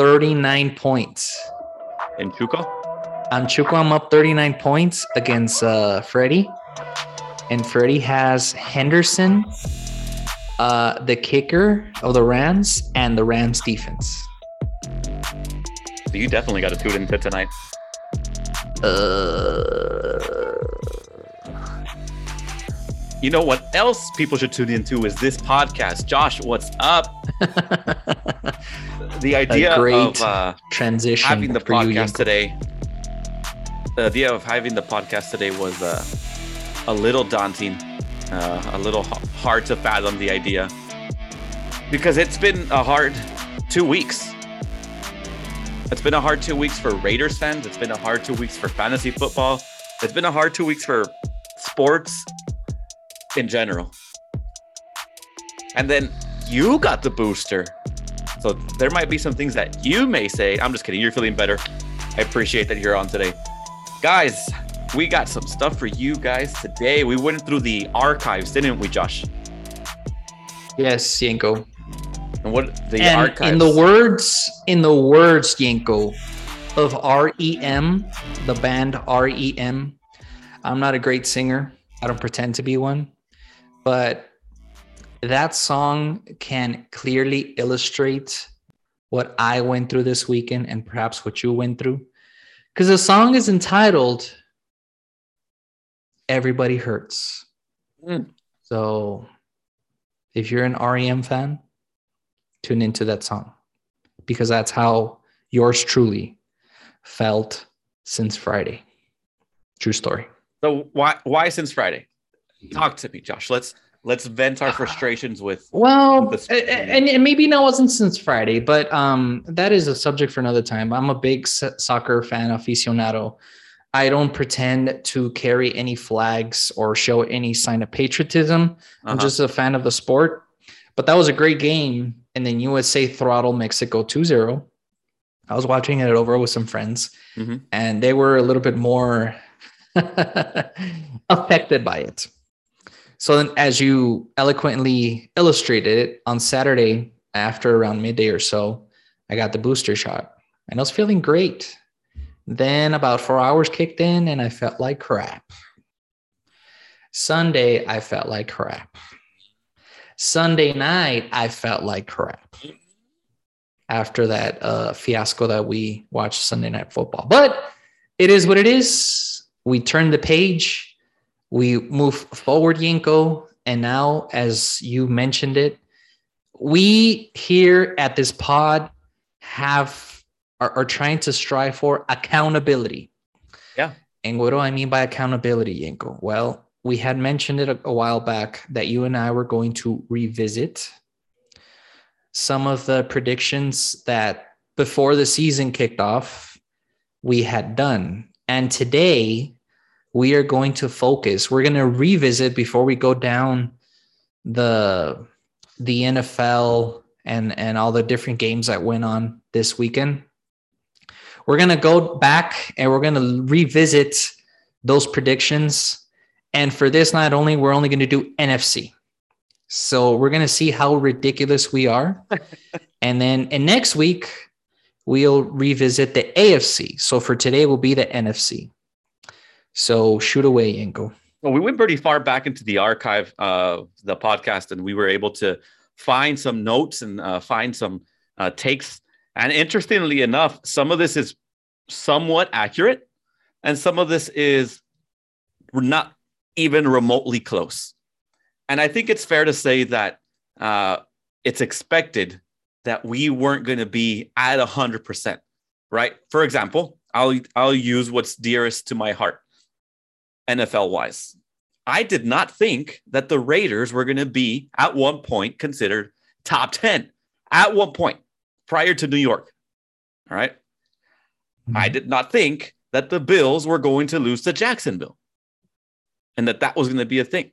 39 points. In Chuco? On Chuco, I'm up 39 points against uh, Freddie. And Freddie has Henderson, uh, the kicker of the Rams, and the Rams defense. So you definitely got to tune into tonight. Uh, You know what else people should tune into is this podcast. Josh, what's up? The idea of uh, transition having the podcast today. The idea of having the podcast today was uh, a little daunting, uh, a little hard to fathom the idea because it's been a hard two weeks. It's been a hard two weeks for Raiders fans. It's been a hard two weeks for fantasy football. It's been a hard two weeks for sports in general. And then you got the booster. So there might be some things that you may say. I'm just kidding. You're feeling better. I appreciate that you're on today. Guys, we got some stuff for you guys today. We went through the archives, didn't we, Josh? Yes, Yenko. And what the and archives? in the words, in the words, Yenko, of REM, the band REM. I'm not a great singer. I don't pretend to be one, but that song can clearly illustrate what I went through this weekend and perhaps what you went through. Because the song is entitled Everybody Hurts. Mm. So if you're an REM fan, tune into that song because that's how yours truly felt since Friday. True story. So why why since Friday? Talk to me, Josh. Let's let's vent our frustrations with Well, a- and, and maybe that wasn't since Friday, but um, that is a subject for another time. I'm a big soccer fan aficionado. I don't pretend to carry any flags or show any sign of patriotism. I'm Uh-huh. just a fan of the sport. But that was a great game. And then USA throttled Mexico 2 0. I was watching it over with some friends, Mhm. and they were a little bit more affected by it. So, then, as you eloquently illustrated it on Saturday, after around midday or so, I got the booster shot and I was feeling great. Then about four hours kicked in and I felt like crap. Sunday, I felt like crap. Sunday night, I felt like crap after that uh, fiasco that we watched Sunday Night Football. But it is what it is. We turn the page, we move forward, Yenko. And now, as you mentioned it, we here at this pod have are, are trying to strive for accountability. Yeah. And what do I mean by accountability, Yenko? Well, we had mentioned it a, a while back that you and I were going to revisit some of the predictions that before the season kicked off we had done. And today we are going to focus. We're going to revisit before we go down the the NFL and and all the different games that went on this weekend. We're going to go back and we're going to revisit those predictions. And for this, not only we're only going to do NFC. So we're going to see how ridiculous we are. and then and next week, we'll revisit the AFC. So for today, will be the NFC. So shoot away, Yenko. Well, we went pretty far back into the archive of the podcast, and we were able to find some notes and uh, find some uh, takes. And interestingly enough, some of this is somewhat accurate, and some of this is not even remotely close. And I think it's fair to say that uh, it's expected that we weren't going to be at hundred percent, right? For example, I'll I'll use what's dearest to my heart. NFL wise. I did not think that the Raiders were going to be at one point considered top 10 at one point prior to New York. All right. Hmm. I did not think that the Bills were going to lose to Jacksonville and that that was going to be a thing.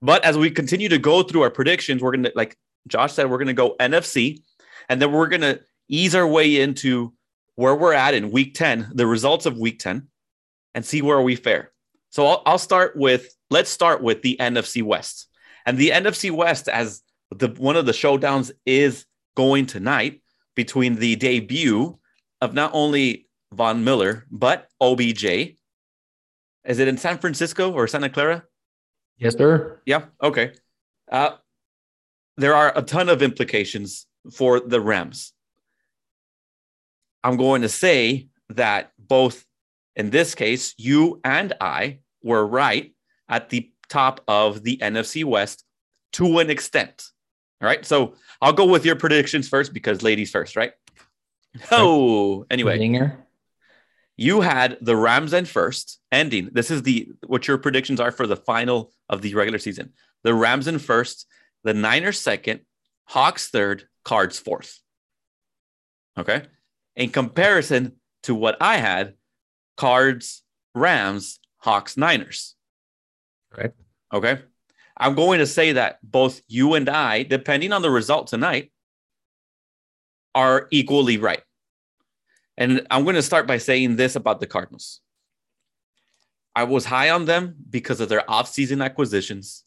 But as we continue to go through our predictions, we're going to, like Josh said, we're going to go NFC and then we're going to ease our way into where we're at in week 10, the results of week 10, and see where we fare. So I'll, I'll start with let's start with the NFC West. And the NFC West, as the one of the showdowns is going tonight, between the debut of not only Von Miller, but OBJ. Is it in San Francisco or Santa Clara? Yes, sir. Yeah. Okay. Uh, there are a ton of implications for the Rams. I'm going to say that both in this case, you and I were right at the top of the NFC West to an extent. All right. So I'll go with your predictions first because ladies first, right? Oh, anyway. You had the Rams end first, ending. This is the what your predictions are for the final of the regular season. The Rams in first, the Niners second, Hawks third, Cards fourth. Okay. In comparison to what I had, Cards, Rams, Hawks, Niners. Right. Okay. I'm going to say that both you and I, depending on the result tonight, are equally right. And I'm going to start by saying this about the Cardinals. I was high on them because of their offseason acquisitions.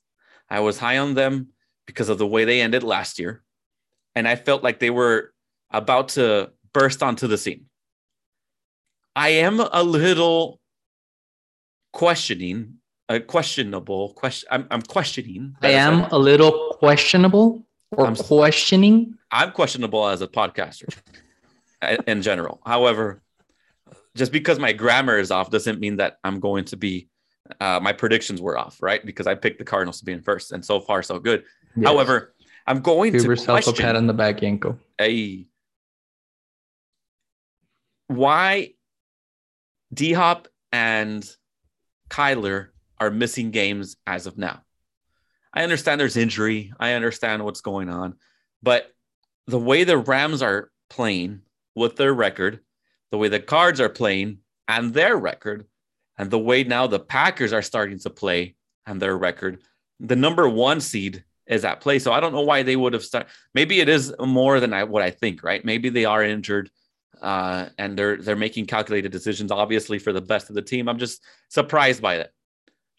I was high on them because of the way they ended last year. And I felt like they were about to burst onto the scene. I am a little questioning, a questionable question. I'm, I'm questioning. I am a little questionable or I'm- questioning. I'm questionable as a podcaster in general. However, just because my grammar is off doesn't mean that I'm going to be uh, my predictions were off, right? Because I picked the Cardinals to be in first, and so far so good. Yes. However, I'm going give to yourself a pat on the back, Yenko. a why D Hop and Kyler are missing games as of now. I understand there's injury. I understand what's going on, but the way the Rams are playing with their record, the way the Cards are playing and their record, and the way now the Packers are starting to play and their record, the number one seed is at play. So I don't know why they would have started. Maybe it is more than I, what I think, right? Maybe they are injured uh, and they're they're making calculated decisions, obviously for the best of the team. I'm just surprised by that.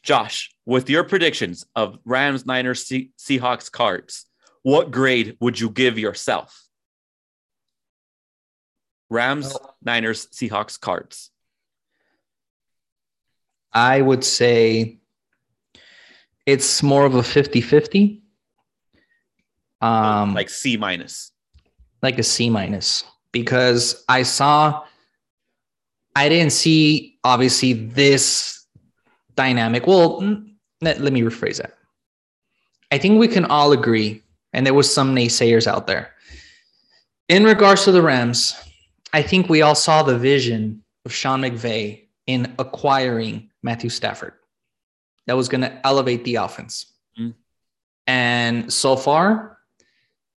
Josh, with your predictions of Rams, Niners, Se- Seahawks, Cards, what grade would you give yourself? Rams, Niners, Seahawks, Cards. I would say it's more of a 50 50. Um, like C minus. like a C minus because I saw, I didn't see obviously this dynamic. Well, let, let me rephrase that. I think we can all agree, and there was some naysayers out there. In regards to the Rams, I think we all saw the vision of Sean McVay in acquiring Matthew Stafford. That was going to elevate the offense. Mm. And so far,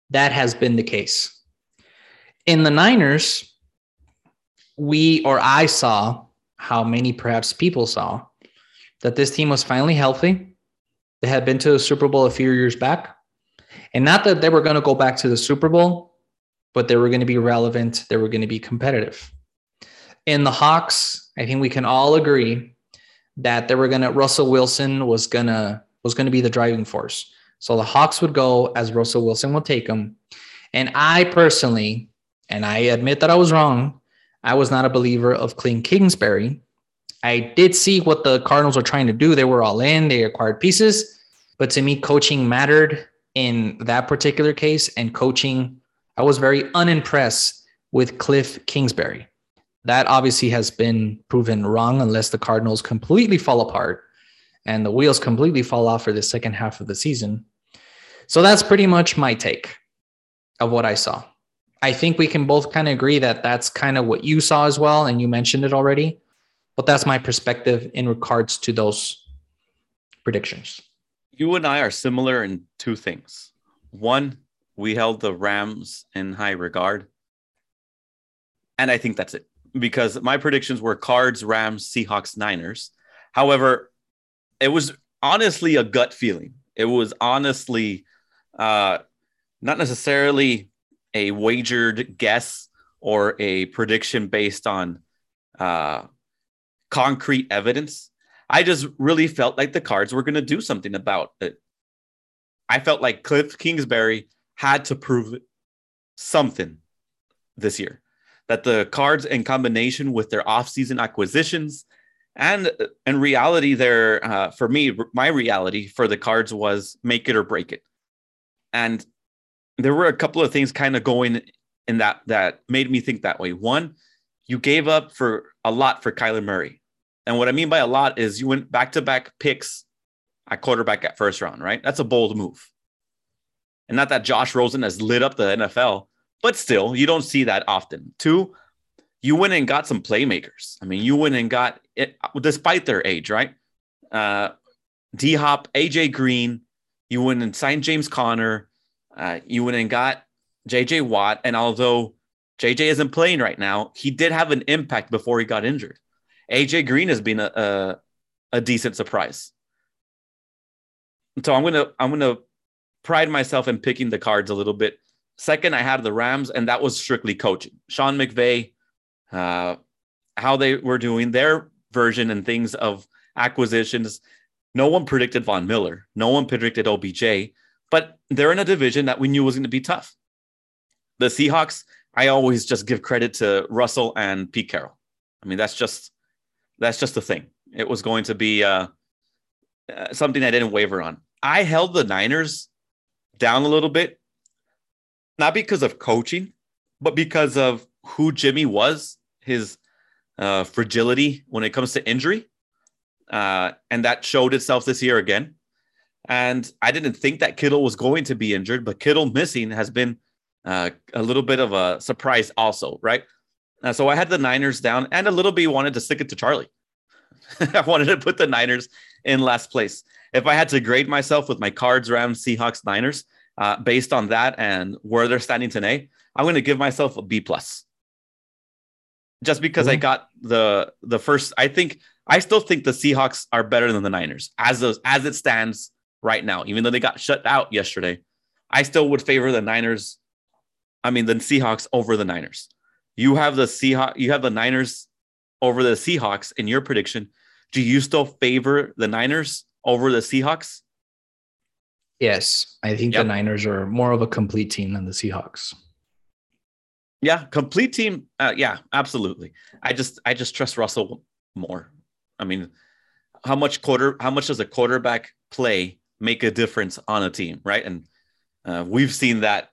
that has been the case. In the Niners, we or I saw how many perhaps people saw that this team was finally healthy. They had been to a Super Bowl a few years back. And not that they were going to go back to the Super Bowl, but they were going to be relevant. They were going to be competitive. In the Hawks, I think we can all agree that they were going to Russell Wilson was going to was going to be the driving force. So the Hawks would go as Russell Wilson would take them. And I personally, and I admit that I was wrong, I was not a believer of Kliff Kingsbury. I did see what the Cardinals were trying to do. They were all in, they acquired pieces. But to me, coaching mattered in that particular case. And coaching, I was very unimpressed with Kliff Kingsbury. That obviously has been proven wrong unless the Cardinals completely fall apart and the wheels completely fall off for the second half of the season. So that's pretty much my take of what I saw. I think we can both kind of agree that that's kind of what you saw as well. And you mentioned it already. But that's my perspective in regards to those predictions. You and I are similar in two things. One, we held the Rams in high regard. And I think that's it because my predictions were Cards, Rams, Seahawks, Niners. However, it was honestly a gut feeling. It was honestly uh, not necessarily a wagered guess or a prediction based on uh, concrete evidence. I just really felt like the cards were going to do something about it. I felt like Kliff Kingsbury had to prove something this year. That the cards in combination with their offseason acquisitions and in reality, there uh, for me, my reality for the cards was make it or break it. And there were a couple of things kind of going in that that made me think that way. One, you gave up for a lot for Kyler Murray. And what I mean by a lot is you went back to back picks at quarterback at first round, right? That's a bold move. And not that Josh Rosen has lit up the NFL, but still, you don't see that often. Two, you went and got some playmakers. I mean, you went and got it despite their age, right? Uh, D Hop, AJ Green, you went and signed James Conner, uh, you went and got JJ Watt. And although JJ isn't playing right now, he did have an impact before he got injured. AJ Green has been a, a, a decent surprise. So I'm gonna I'm gonna pride myself in picking the cards a little bit. Second, I had the Rams, and that was strictly coaching. Sean McVay, uh, how they were doing their version and things of acquisitions. No one predicted Von Miller. No one predicted OBJ, but they're in a division that we knew was going to be tough. The Seahawks, I always just give credit to Russell and Pete Carroll. I mean, that's just that's just the thing. It was going to be uh, uh, something I didn't waver on. I held the Niners down a little bit, not because of coaching, but because of who Jimmy was his uh, fragility when it comes to injury. Uh, and that showed itself this year again. And I didn't think that Kittle was going to be injured, but Kittle missing has been uh, a little bit of a surprise, also, right? Uh, so I had the Niners down and a little bit wanted to stick it to Charlie. I wanted to put the Niners in last place. If I had to grade myself with my cards around Seahawks Niners, uh, based on that and where they're standing today, I'm going to give myself a B plus just because mm-hmm. I got the the first. I think I still think the Seahawks are better than the Niners as those as it stands right now. Even though they got shut out yesterday, I still would favor the Niners. I mean, the Seahawks over the Niners. You have the Seahawks. You have the Niners over the Seahawks in your prediction. Do you still favor the Niners over the Seahawks? Yes, I think yep. the Niners are more of a complete team than the Seahawks. Yeah, complete team. Uh, yeah, absolutely. I just I just trust Russell more. I mean, how much quarter how much does a quarterback play make a difference on a team, right? And uh, we've seen that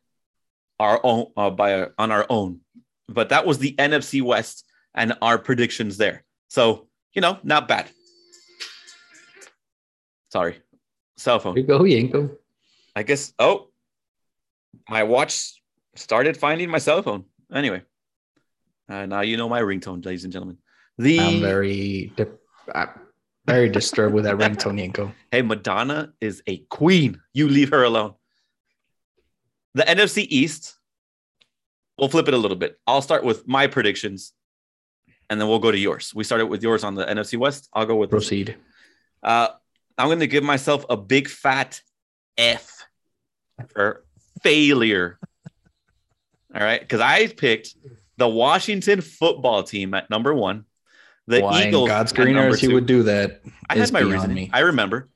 our own uh, by our, on our own. But that was the NFC West and our predictions there. So you know, not bad. Sorry, cell phone. Here you go, Yenko. I guess. Oh, my watch started finding my cell phone. Anyway, uh, now you know my ringtone, ladies and gentlemen. The I'm very, I'm very disturbed with that ringtone, Yenko. Hey, Madonna is a queen. You leave her alone. The NFC East. We'll flip it a little bit. I'll start with my predictions, and then we'll go to yours. We started with yours on the NFC West. I'll go with proceed. Uh, I'm going to give myself a big fat F for failure all right. Because I picked the Washington football team at number one. The Why Eagles. God's green earth, he would do that. I had my reason. Me. I remember.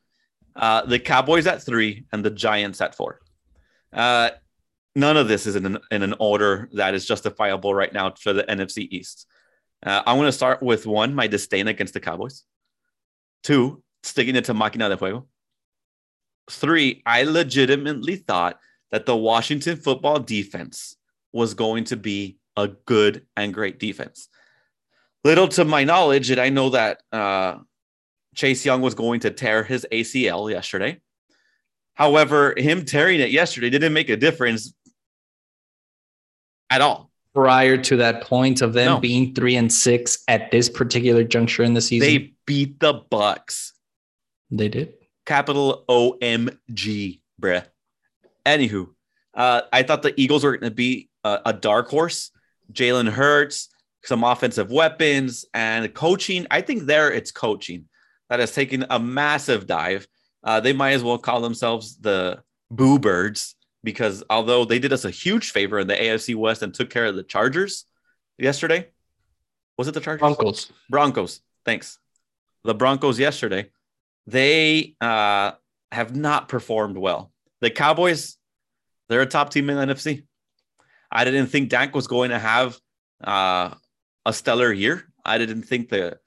Uh, the Cowboys at three and the Giants at four. Uh, none of this is in an, in an order that is justifiable right now for the NFC East. Uh, I want to start with one, my disdain against the Cowboys. Two, sticking it to Máquina de Fuego. Three, I legitimately thought that the Washington football defense was going to be a good and great defense. Little to my knowledge, and I know that uh, Chase Young was going to tear his ACL yesterday. However, him tearing it yesterday didn't make a difference at all. Prior to that point of them no. being three and six at this particular juncture in the season, they beat the Bucks. They did. Capital O M G, bruh. Anywho, uh, I thought the Eagles were going to be a, a dark horse. Jalen Hurts, some offensive weapons, and coaching. I think there it's coaching that has taken a massive dive. Uh, they might as well call themselves the Boo Birds because although they did us a huge favor in the AFC West and took care of the Chargers yesterday, was it the Chargers? Broncos. Broncos. Thanks. The Broncos yesterday, they uh, have not performed well. The Cowboys, they're a top team in the NFC. I didn't think Dak was going to have uh, a stellar year. I didn't think the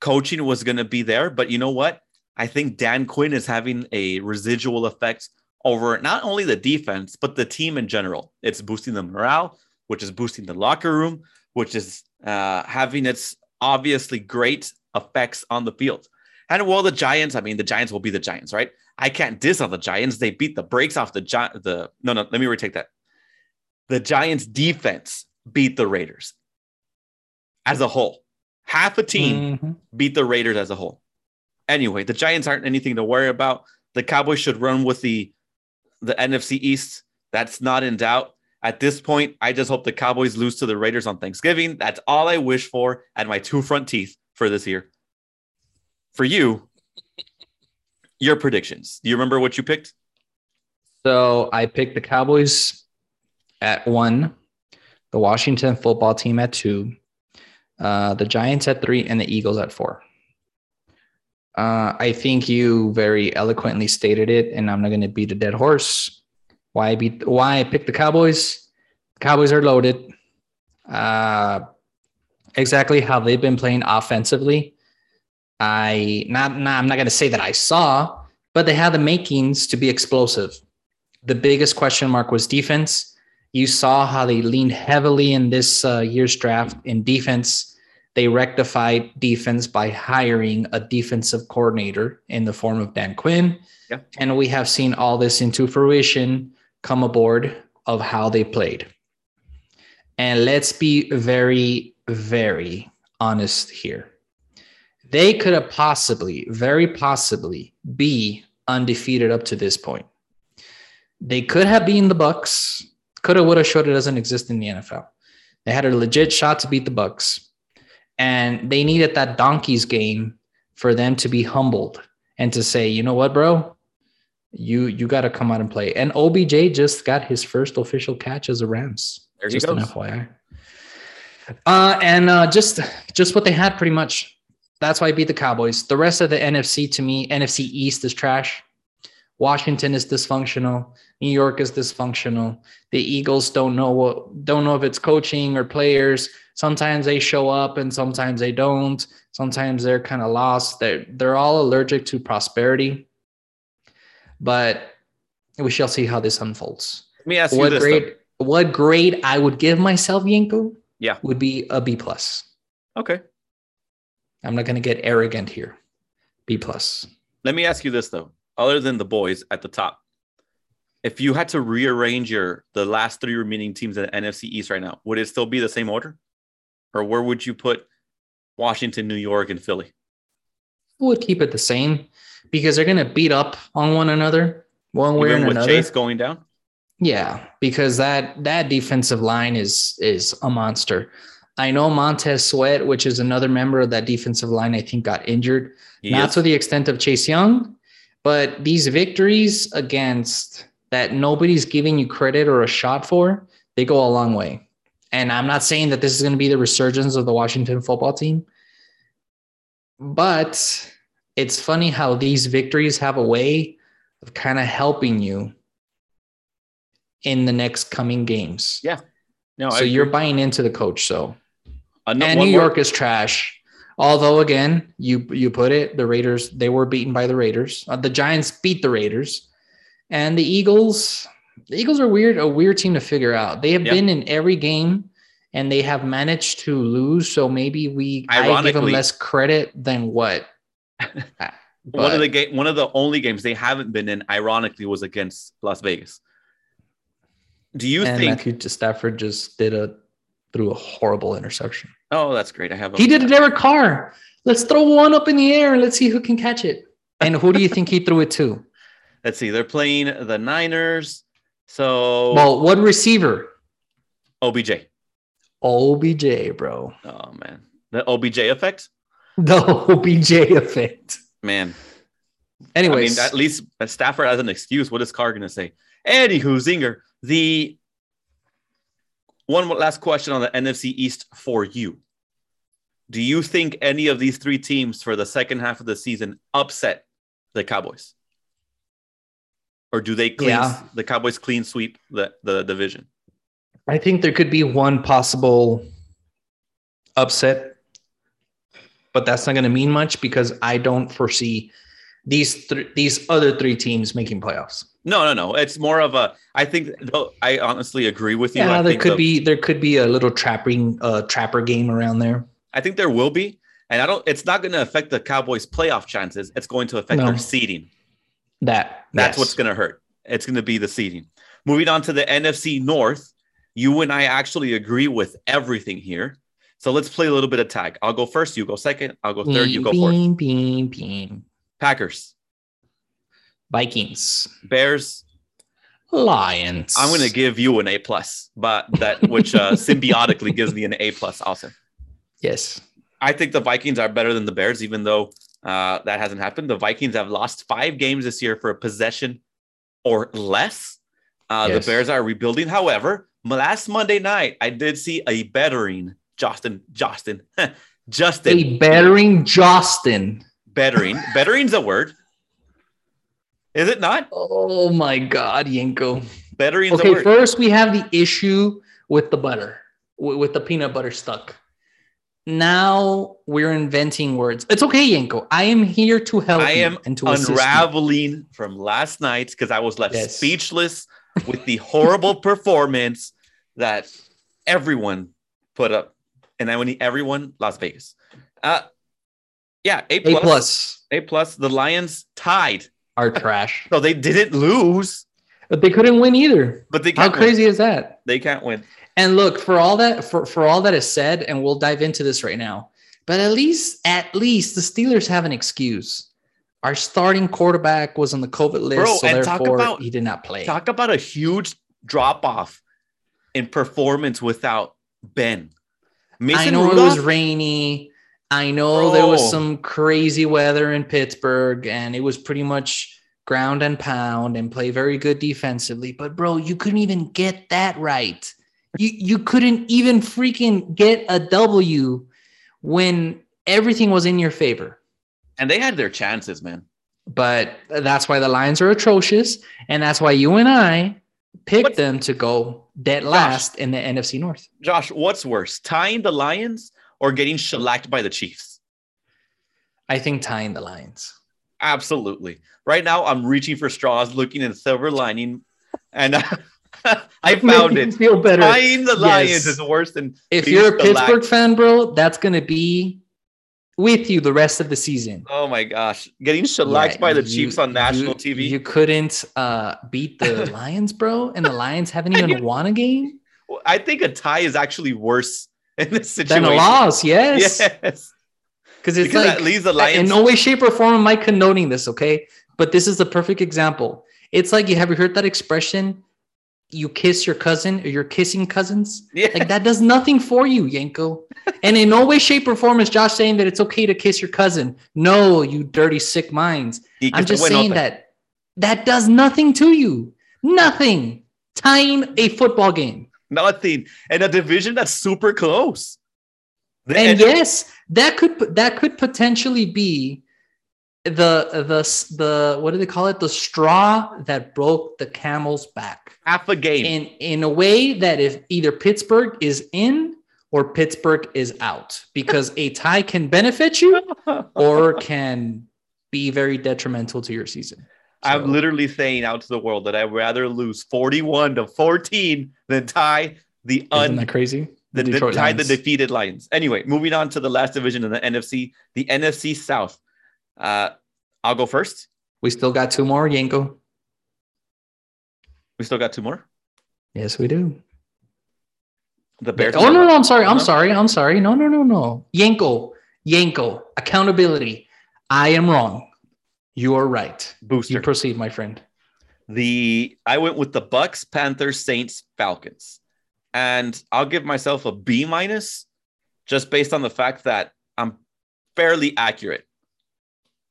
coaching was going to be there. But you know what? I think Dan Quinn is having a residual effect over not only the defense, but the team in general. It's boosting the morale, which is boosting the locker room, which is uh, having its obviously great effects on the field. And well, the Giants, I mean, the Giants will be the Giants, right? I can't diss on the Giants. They beat the brakes off the Gi- the no, no, let me retake that. The Giants defense beat the Raiders as a whole. Half a team mm-hmm. beat the Raiders as a whole. Anyway, the Giants aren't anything to worry about. The Cowboys should run with the the NFC East. That's not in doubt. At this point, I just hope the Cowboys lose to the Raiders on Thanksgiving. That's all I wish for at my two front teeth for this year. For you, your predictions. Do you remember what you picked? So I picked the Cowboys at one, the Washington football team at two, uh, the Giants at three, and the Eagles at four. Uh, I think you very eloquently stated it, and I'm not going to beat a dead horse. Why I beat? Why I picked the Cowboys? The Cowboys are loaded. Uh, exactly how they've been playing offensively. I not, not I'm not going to say that I saw, but they had the makings to be explosive. The biggest question mark was defense. You saw how they leaned heavily in this uh, year's draft in defense they rectified defense by hiring a defensive coordinator in the form of Dan Quinn. Yeah. And we have seen all this into fruition come aboard of how they played. And let's be very, very honest here. They could have possibly, very possibly, be undefeated up to this point. They could have been the Bucks. Coulda, woulda, shoulda doesn't exist in the NFL. They had a legit shot to beat the Bucks and they needed that donkeys game for them to be humbled and to say, you know what, bro, you you got to come out and play. And OBJ just got his first official catch as a Rams. There just goes. an FYI. Uh, and uh, just just what they had pretty much. That's why I beat the Cowboys. The rest of the NFC to me, NFC East is trash. Washington is dysfunctional. New York is dysfunctional. The Eagles don't know what don't know if it's coaching or players sometimes they show up and sometimes they don't. Sometimes they're kind of lost. They're, they're all allergic to prosperity. But we shall see how this unfolds. Let me ask what you this grade though. what grade i would give myself yenko yeah. would be a b plus. Okay. I'm not going to get arrogant here. B plus. Let me ask you this though. Other than the boys at the top if you had to rearrange your the last three remaining teams in the NFC East right now, would it still be the same order? Or where would you put Washington, New York, and Philly? Would keep it the same because they're going to beat up on one another one way Even or with another. Chase going down. Yeah, because that that defensive line is is a monster. I know Montez Sweat, which is another member of that defensive line, I think got injured. He Not is. to the extent of Chase Young, but these victories against that nobody's giving you credit or a shot for, they go a long way. And I'm not saying that this is going to be the resurgence of the Washington football team, but it's funny how these victories have a way of kind of helping you in the next coming games. Yeah. No, so you're buying into the coach. So, uh, no, and New York is trash. Although again, you you put it, the Raiders they were beaten by the Raiders. Uh, the Giants beat the Raiders, and the Eagles the Eagles are weird, a weird team to figure out. They have yep. been in every game and they have managed to lose. So maybe we I give them less credit than what. one of the game, one of the only games they haven't been in, ironically, was against Las Vegas. Do you and think Matthew Stafford just did a threw a horrible interception? Oh, that's great. I have. he did a Derek Carr. Let's throw one up in the air and let's see who can catch it. And who do you think he threw it to? Let's see. They're playing the Niners. So, well, what receiver? OBJ. OBJ, bro. Oh man, the OBJ effect. The OBJ effect. Man. Anyways, I mean, at least Stafford has an excuse. What is Carr gonna say? Anywho, Zinger, the one last question on the NFC East for you. Do you think any of these three teams for the second half of the season upset the Cowboys? Or do they clean yeah. the Cowboys clean sweep the the division? I think there could be one possible upset, but that's not going to mean much because I don't foresee these th- these other three teams making playoffs. No, no, no. It's more of a. I think. Though I honestly agree with you. Yeah, I there could the- be there could be a little trapping uh trapper game around there. I think there will be, and I don't. It's not going to affect the Cowboys' playoff chances. It's going to affect No. their seeding. That That's yes. what's going to hurt. It's going to be the seeding. Moving on to the NFC North, you and I actually agree with everything here. So let's play a little bit of tag. I'll go first. You go second. I'll go third. You go fourth. Beam, beam, beam. Packers, Vikings, Bears. Lions. I'm going to give you an A plus, but that which uh, symbiotically gives me an A plus also. yes. I think the Vikings are better than the Bears, even though uh, that hasn't happened. The Vikings have lost five games this year for a possession or less. Uh, Yes. The Bears are rebuilding. However, last Monday night, I did see a bettering Justin, Justin, Justin, A battering Justin. bettering. Bettering's a word. Is it not? Oh my God, Yenko. Bettering's a Okay, first we have the issue with the butter, with the peanut butter stuck. Now we're inventing words. It's okay, Yenko. I am here to help I you am and to unraveling from last night because I was left Yes. speechless with the horrible performance that everyone put up. And when he, everyone, Las Vegas. Uh, yeah, A A plus. plus A plus. The Lions tied. are trash, So they didn't lose, but they couldn't win either. but they How crazy win. is that? They can't win. And look, for all that for, for all that is said, and we'll dive into this right now. But at least at least the Steelers have an excuse. Our starting quarterback was on the COVID list, Bro, so and talk therefore about- he did not play. Talk about a huge drop off in performance without Ben. Mason I know it was rainy. I know there was some crazy weather in Pittsburgh, and it was pretty much ground and pound and play very good defensively. But bro, you couldn't even get that right. You you couldn't even freaking get a W when everything was in your favor. and they had their chances, man. But that's why the Lions are atrocious, and that's why you and I picked What's- them to go dead last in the NFC North. Josh, what's worse, tying the Lions or getting shellacked by the Chiefs? I think tying the Lions. Absolutely. Right now, I'm reaching for straws, looking at silver lining, and uh, I found it. Feel better. Tying the Lions Yes. is worse than if you're a. Pittsburgh fan, bro, that's gonna be with you the rest of the season. Oh my gosh, getting shellacked Yeah, by the you- Chiefs on national you- TV. You couldn't uh, beat the Lions, bro, and the Lions haven't even won a game. I think a tie is actually worse in this situation. a loss, yes, Yes, because it's because like at least the Lions. in no way, shape, or form am I condoning this. Okay, but this is the perfect example. It's like you have you heard that expression? You kiss your cousin, or you're kissing cousins. yeah, Like that does nothing for you, Yenko. And in no way, shape, or form is Josh saying that it's okay to kiss your cousin. No, you dirty, sick minds. I'm just saying nothing. that that does nothing to you. Nothing. Tying a football game. nothing, and a division that's super close. The And NFC yes, that could that could potentially be the the the what do they call it? The straw that broke the camel's back. Half a game. In in a way that if either Pittsburgh is in or Pittsburgh is out, because a tie can benefit you or can be very detrimental to your season. I'm literally saying out to the world that I'd rather lose 41 to 14 than tie the un- Isn't that crazy? the, the, Detroit tie the defeated Lions. Anyway, moving on to the last division in the NFC, the NFC South. Uh, I'll go first. We still got two more, Yenko. We still got two more. Yes, we do. The Bears. Oh no, no, I'm sorry. I'm No? sorry. I'm sorry. No, no, no, no. Yenko, Yenko, accountability. I am wrong. You are right. Booster. You proceed, my friend. The I went with the Bucks, Panthers, Saints, Falcons, and I'll give myself a B minus, just based on the fact that I'm fairly accurate.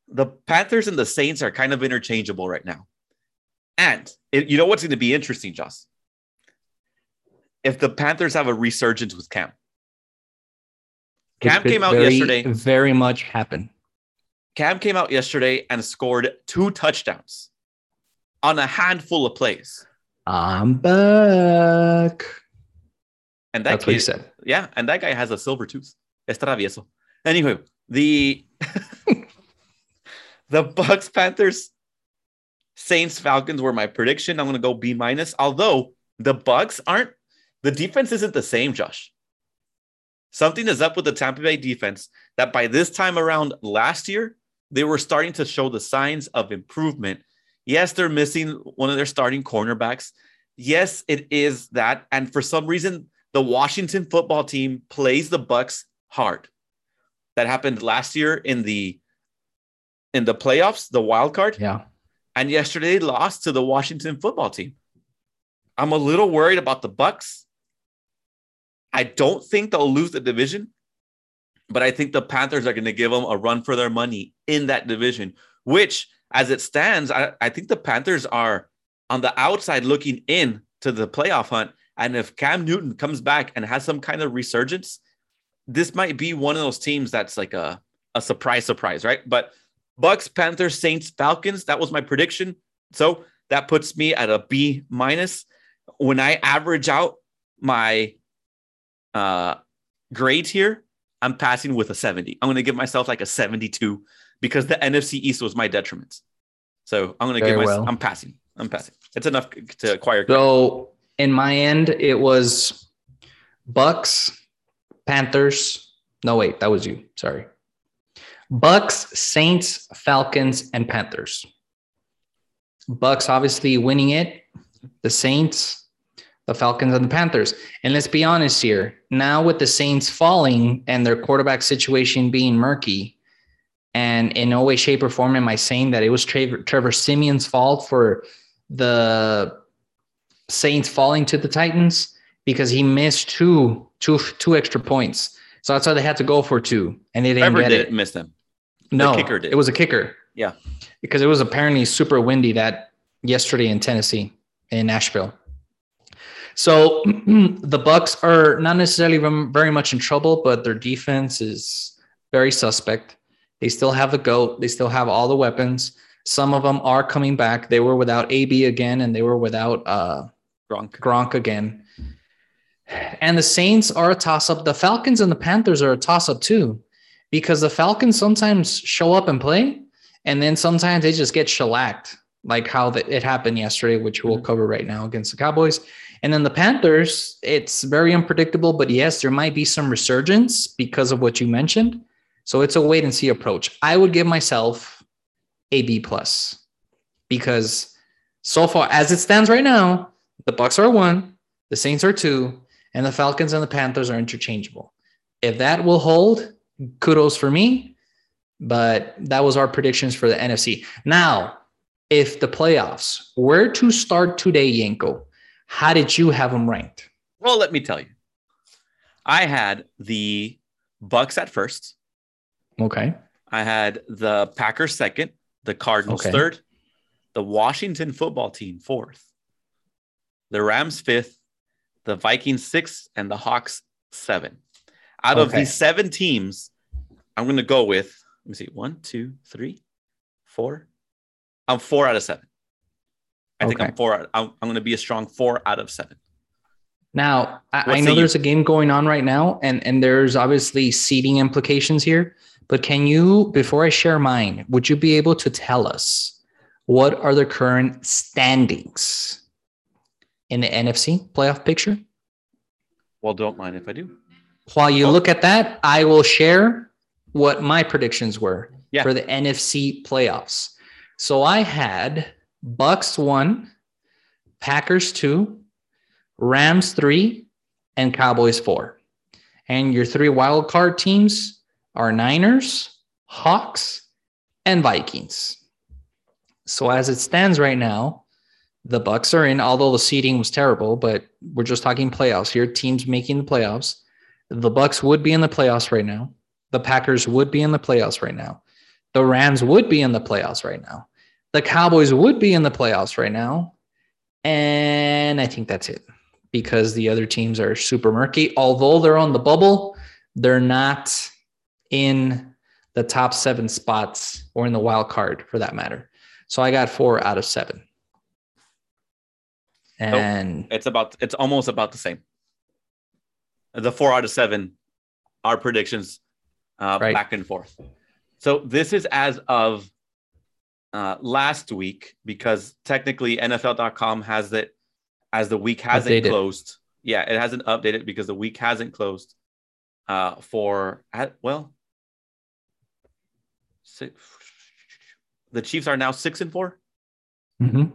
The Panthers and the Saints are kind of interchangeable right now, and it, you know what's going to be interesting, Josh? If the Panthers have a resurgence with Cam, Cam came out very, yesterday. Very much happen. Cam came out yesterday and scored two touchdowns on a handful of plays. I'm back. And that That's what he said. yeah, and that guy has a silver tooth. Es travieso. Anyway, the the Bucks, Panthers, Saints, Falcons were my prediction. I'm gonna go B minus. Although the Bucks aren't, the defense isn't the same, Josh. Something is up with the Tampa Bay defense that by this time around last year, they were starting to show the signs of improvement. Yes, they're missing one of their starting cornerbacks. Yes, it is that. And for some reason, the Washington football team plays the Bucks hard. That happened last year in the in the playoffs, the wild card, Yeah. And yesterday lost to the Washington football team. I'm a little worried about the Bucks. I don't think they'll lose the division, but I think the Panthers are going to give them a run for their money in that division, which, as it stands, I, I think the Panthers are on the outside looking in to the playoff hunt. And if Cam Newton comes back and has some kind of resurgence, this might be one of those teams that's like a, a surprise, surprise, right? But Bucks, Panthers, Saints, Falcons, that was my prediction. So that puts me at a B minus. When I average out my uh grades here, I'm passing with a 70. I'm going to give myself like a 72 because the NFC East was my detriment. So I'm going to give myself, well. I'm passing. I'm passing. It's enough to acquire. So in my end, it was Bucks, Panthers. No, wait, that was you. Sorry. Bucks, Saints, Falcons, and Panthers. Bucks obviously winning it. The Saints, the Falcons, and the Panthers. And let's be honest here. Now with the Saints falling and their quarterback situation being murky, and in no way, shape, or form am I saying that it was Trevor, Trevor Siemian's fault for the Saints falling to the Titans because he missed two, two, two extra points. So that's why they had to go for two, and they didn't Trevor get did it. miss them. No, kicker did. It was a kicker. Yeah. because it was apparently super windy that yesterday in Tennessee, in Nashville. So the Bucks are not necessarily very much in trouble, but their defense is very suspect. They still have the goat. They still have all the weapons. Some of them are coming back. They were without AB again, and they were without uh, Gronk. Gronk again. And the Saints are a toss up. The Falcons and the Panthers are a toss up too, because the Falcons sometimes show up and play, and then sometimes they just get shellacked, like how the, it happened yesterday, which we'll Mhm. cover right now against the Cowboys. And then the Panthers, it's very unpredictable, but yes, there might be some resurgence because of what you mentioned. So it's a wait and see approach. I would give myself a B plus because so far as it stands right now, the Bucks are one, the Saints are two, and the Falcons and the Panthers are interchangeable. If that will hold, kudos for me. But that was our predictions for the NFC. Now, if the playoffs were to start today, Yenko, how did you have them ranked? Well, let me tell you. I had the Bucks at first. Okay. I had the Packers second, the Cardinals Okay. third, the Washington football team fourth, the Rams fifth, the Vikings sixth, and the Hawks seven. Out of these seven teams, I'm going to go with, let me see, one, two, three, four. I'm four out of seven. I think I'm four. Out, I'm, I'm going to be a strong four out of seven. Now, I, I know you? there's a game going on right now, and, and there's obviously seating implications here. But can you, before I share mine, would you be able to tell us what are the current standings in the NFC playoff picture? Well, don't mind if I do. While you Oh. look at that, I will share what my predictions were Yeah. for the NFC playoffs. So I had Bucks one, Packers two, Rams three, and Cowboys four. And your three wild card teams are Niners, Hawks, and Vikings. So as it stands right now, the Bucks are in, although the seeding was terrible, but we're just talking playoffs here, teams making the playoffs. The Bucks would be in the playoffs right now. The Packers would be in the playoffs right now. The Rams would be in the playoffs right now. The Cowboys would be in the playoffs right now. And I think that's it because the other teams are super murky. Although they're on the bubble, they're not in the top seven spots or in the wild card for that matter. So I got four out of seven. And It's about. It's almost about the same. The four out of seven are predictions uh, Right. back and forth. So this is as of uh, last week because technically NFL.com has it as the week hasn't Updated. closed. Yeah, it hasn't updated because the week hasn't closed uh, for at- well, six, the Chiefs are now six and four. Mhm.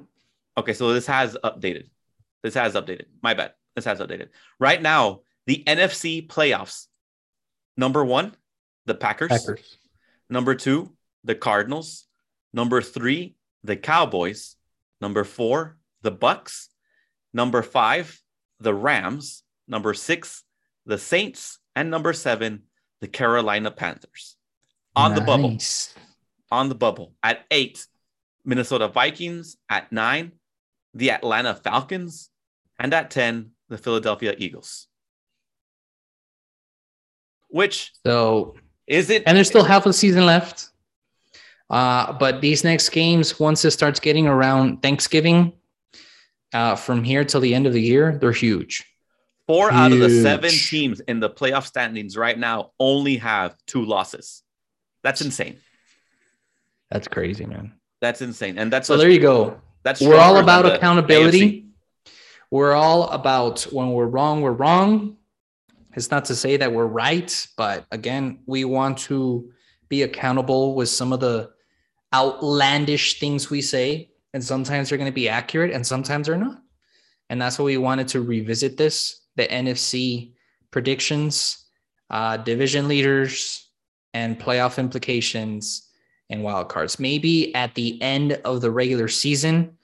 Okay, so this has updated. This has updated. My bad. This has updated. Right now, the NFC playoffs. Number one, the Packers. Packers. Number two, the Cardinals. Number three, the Cowboys. Number four, the Bucs. Number five, the Rams. Number six, the Saints. And number seven, the Carolina Panthers. On the bubble on the bubble. At eight, Minnesota Vikings. At nine, the Atlanta Falcons. And at 10, the Philadelphia Eagles. Which So is it? and there's still half a season left. Uh, but these next games, once it starts getting around Thanksgiving, uh, from here till the end of the year, they're huge. Four out of the seven teams in the playoff standings right now only have two losses. That's insane. That's crazy, man. That's insane. And that's So there you go. that's We're all about accountability. AFC. We're all about when we're wrong, we're wrong. It's not to say that we're right, but again, we want to be accountable with some of the outlandish things we say. And sometimes they're going to be accurate and sometimes they're not. And that's why we wanted to revisit this the NFC predictions, uh, division leaders, and playoff implications and wild cards. Maybe at the end of the regular season,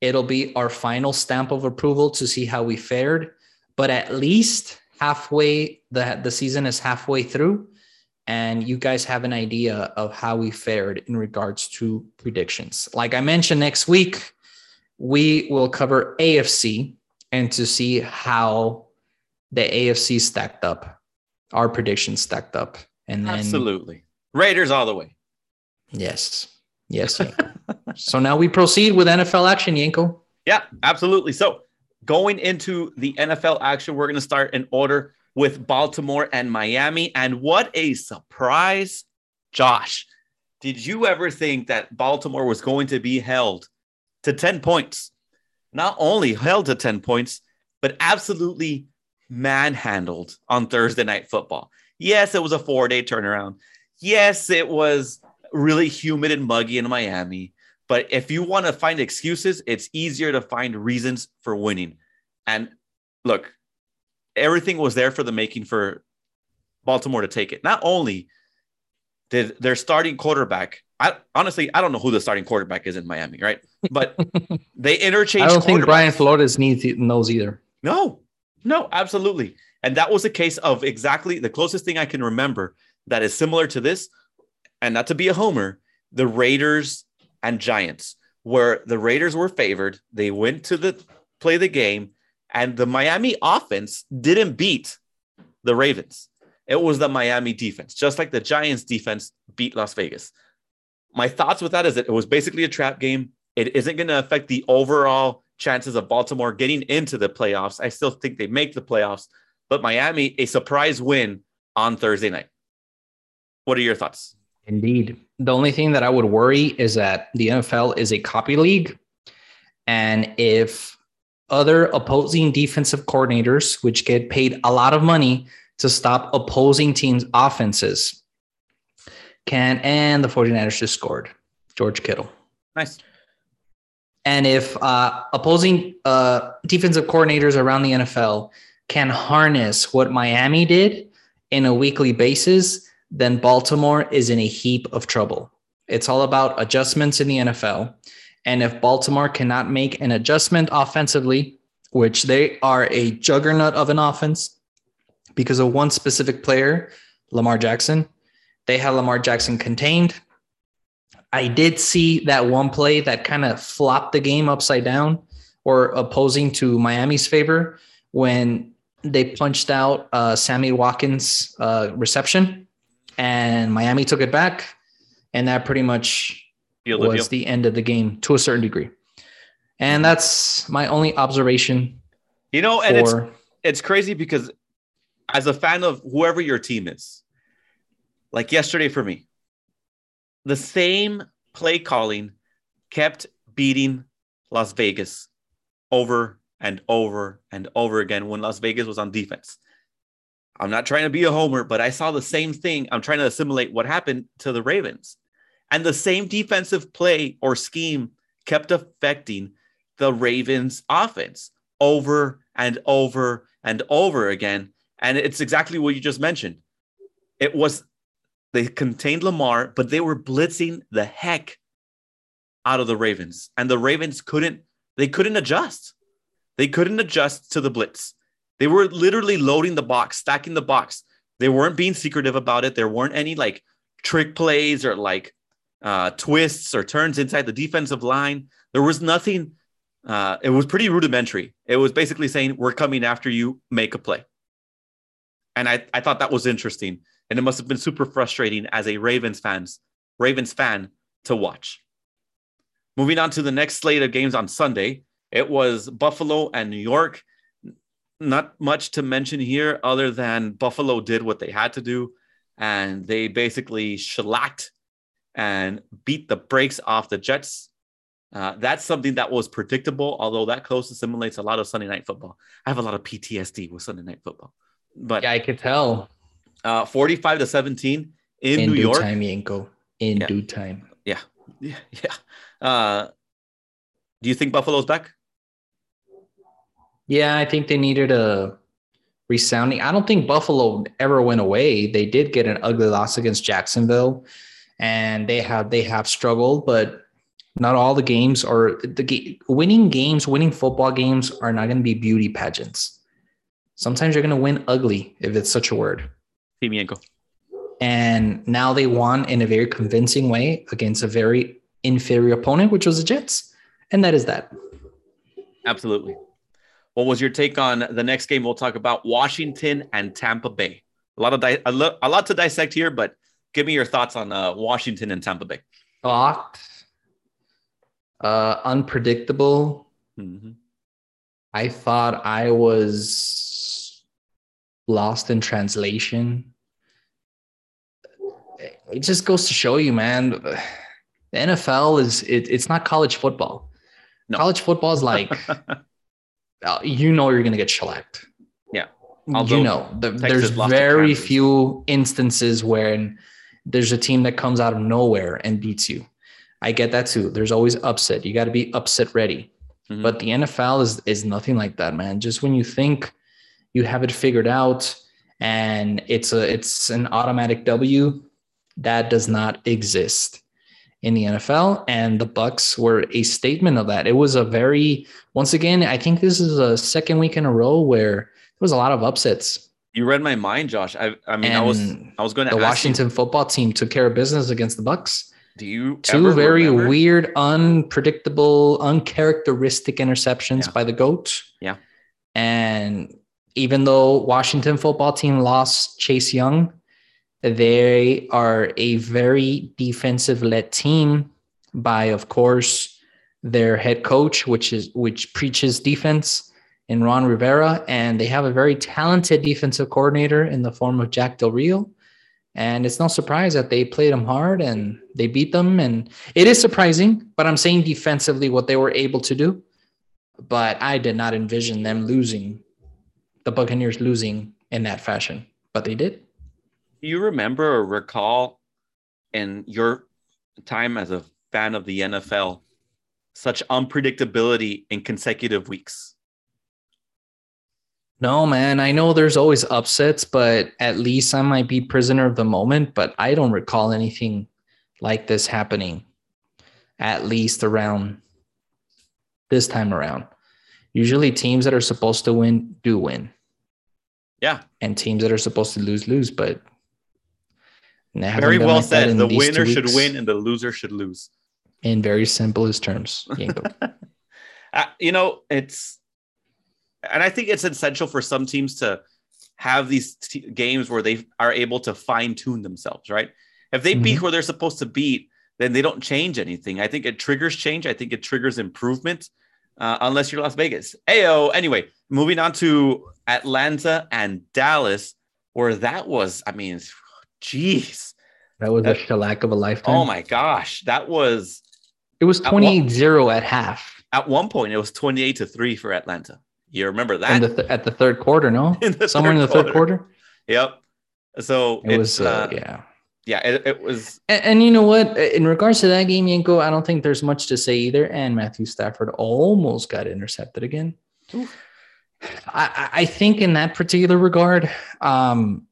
it'll be our final stamp of approval to see how we fared. But at least halfway, the, the season is halfway through, and you guys have an idea of how we fared in regards to predictions. Like I mentioned, next week, we will cover AFC and to see how the AFC stacked up, our predictions stacked up. And then, Absolutely. Raiders all the way. yes, yes. So now we proceed with NFL action, Yenko. Yeah, absolutely. So going into the NFL action, we're going to start in order with Baltimore and Miami. And what a surprise, Josh. Did you ever think that Baltimore was going to be held to 10 points? Not only held to 10 points, but absolutely manhandled on Thursday night football. Yes, it was a four day turnaround. Yes, it was really humid and muggy in Miami. But if you want to find excuses, it's easier to find reasons for winning. And look, everything was there for the making for Baltimore to take it. Not only did their starting quarterback, I honestly I don't know who the starting quarterback is in Miami, right? But they interchanged. I don't think. Brian Flores needs knows either. No, no, absolutely. And that was a case of exactly the closest thing I can remember that is similar to this, and not to be a homer, the Raiders and Giants, where the Raiders were favored. They went to the play the game, and the Miami offense didn't beat the Ravens. It was the Miami defense, just like the Giants defense beat Las Vegas. My thoughts with that is that it was basically a trap game. It isn't going to affect the overall chances of Baltimore getting into the playoffs. I still think they make the playoffs, but Miami, a surprise win on Thursday night. What are your thoughts? Indeed. The only thing that I would worry is that the NFL is a copy league. And if other opposing defensive coordinators, which get paid a lot of money to stop opposing teams' offenses, can, and the 49ers just scored George Kittle. Nice. And if uh, opposing uh, defensive coordinators around the NFL can harness what Miami did in a weekly basis, then Baltimore is in a heap of trouble. It's all about adjustments in the NFL. And if Baltimore cannot make an adjustment offensively, which they are a juggernaut of an offense because of one specific player, Lamar Jackson, they have Lamar Jackson contained. I did see that one play that kind of flopped the game upside down or opposing to Miami's favor when they punched out uh, Sammy Watkins' uh, reception and Miami took it back. And that pretty much was the end of the game to a certain degree. And mm-hmm. that's my only observation You know, and it's it's crazy because as a fan of whoever your team is, like yesterday for me, the same play calling kept beating Las Vegas over and over and over again when Las Vegas was on defense. I'm not trying to be a homer, but I saw the same thing. I'm trying to assimilate what happened to the Ravens. And the same defensive play or scheme kept affecting the Ravens offense over and over and over again. And it's exactly what you just mentioned. It was they contained Lamar, but they were blitzing the heck out of the Ravens. And the Ravens couldn't they couldn't adjust. They couldn't adjust to the blitz. They were literally loading the box, stacking the box. They weren't being secretive about it. There weren't any like trick plays or like uh, twists or turns inside the defensive line. There was nothing. Uh, it was pretty rudimentary. It was basically saying, We're coming after you, make a play. And I, I thought that was interesting. And it must have been super frustrating as a Ravens fans, Ravens fan to watch. Moving on to the next slate of games on Sunday, it was Buffalo and New York. Not much to mention here other than Buffalo did what they had to do and they basically shellacked and beat the brakes off the Jets. Uh, that's something that was predictable, although that close assimilates a lot of Sunday night football. I have a lot of PTSD with Sunday night football. But yeah, I could tell. Uh, 45 to 17 in, in New due York. time, Yenko. In Yeah. due time. Yeah. Yeah. Yeah. Uh, do you think Buffalo's back? Yeah, I think they needed a resounding. I don't think Buffalo ever went away. They did get an ugly loss against Jacksonville, and they have they have struggled, but not all the games are the winning games. Winning football games are not going to be beauty pageants. Sometimes you're going to win ugly, if it's such a word. Team And now they won in a very convincing way against a very inferior opponent, which was the Jets, and that is that. Absolutely. What was your take on the next game? We'll talk about Washington and Tampa Bay. A lot of di- a, lo- a lot to dissect here, but give me your thoughts on uh, Washington and Tampa Bay. Shocked, uh, unpredictable. Mhm. I thought I was lost in translation. It just goes to show you, man. The NFL is it, it's not college football. No. College football is like uh, you know you're gonna get shellacked. Yeah. Although you know the, there's very few instances where there's a team that comes out of nowhere and beats you. I get that too. There's always upset. You got to be upset ready. Mhm. But the NFL is is nothing like that, man. Just when you think you have it figured out and it's a it's an automatic W, that does not exist in the NFL. And the Bucs were a statement of that. It was a very once again, I think this is a second week in a row where there was a lot of upsets. you read my mind, Josh. I, I mean, I was I was going to the Washington football team took care of business against the Bucs. do you Two very remember- weird, unpredictable, uncharacteristic interceptions Yeah. by the GOAT. Yeah. And even though Washington football team lost Chase Young, they are a very defensive led team by, of course, their head coach, which is which preaches defense in Ron Rivera, and they have a very talented defensive coordinator in the form of Jack Del Rio. And it's no surprise that they played them hard and they beat them. And it is surprising, but I'm saying defensively what they were able to do. But I did not envision them losing, the Buccaneers losing in that fashion, but they did. Do you remember or recall in your time as a fan of the NFL such unpredictability in consecutive weeks? No, man, I know there's always upsets, but at least I might be prisoner of the moment. But I don't recall anything like this happening, at least around this time around. Usually, teams that are supposed to win do win, Yeah, and teams that are supposed to lose lose. But very well like said. The winner should win and the loser should lose. in very simplest terms. Uh, you know, it's, and I think it's essential for some teams to have these t- games where they are able to fine tune themselves, right? If they beat Mhm. where they're supposed to beat, then they don't change anything. I think it triggers change. I think it triggers improvement, uh, unless you're Las Vegas. Ayo. Anyway, moving on to Atlanta and Dallas. where that was, I mean, jeez. That was That- a shellac of a lifetime. Oh my gosh. That was It was At one- 28-0 at half. at one point it was 28 to 3 for Atlanta. You remember that? the th- at the third quarter, no? In the Somewhere in the third quarter. Yep. So It was uh, uh, yeah. yeah, it, it was And, and you know what? In regards to that game, Yenko, I don't think there's much to say either. And Matthew Stafford almost got intercepted again. Oof. I, I- I think in that particular regard, um,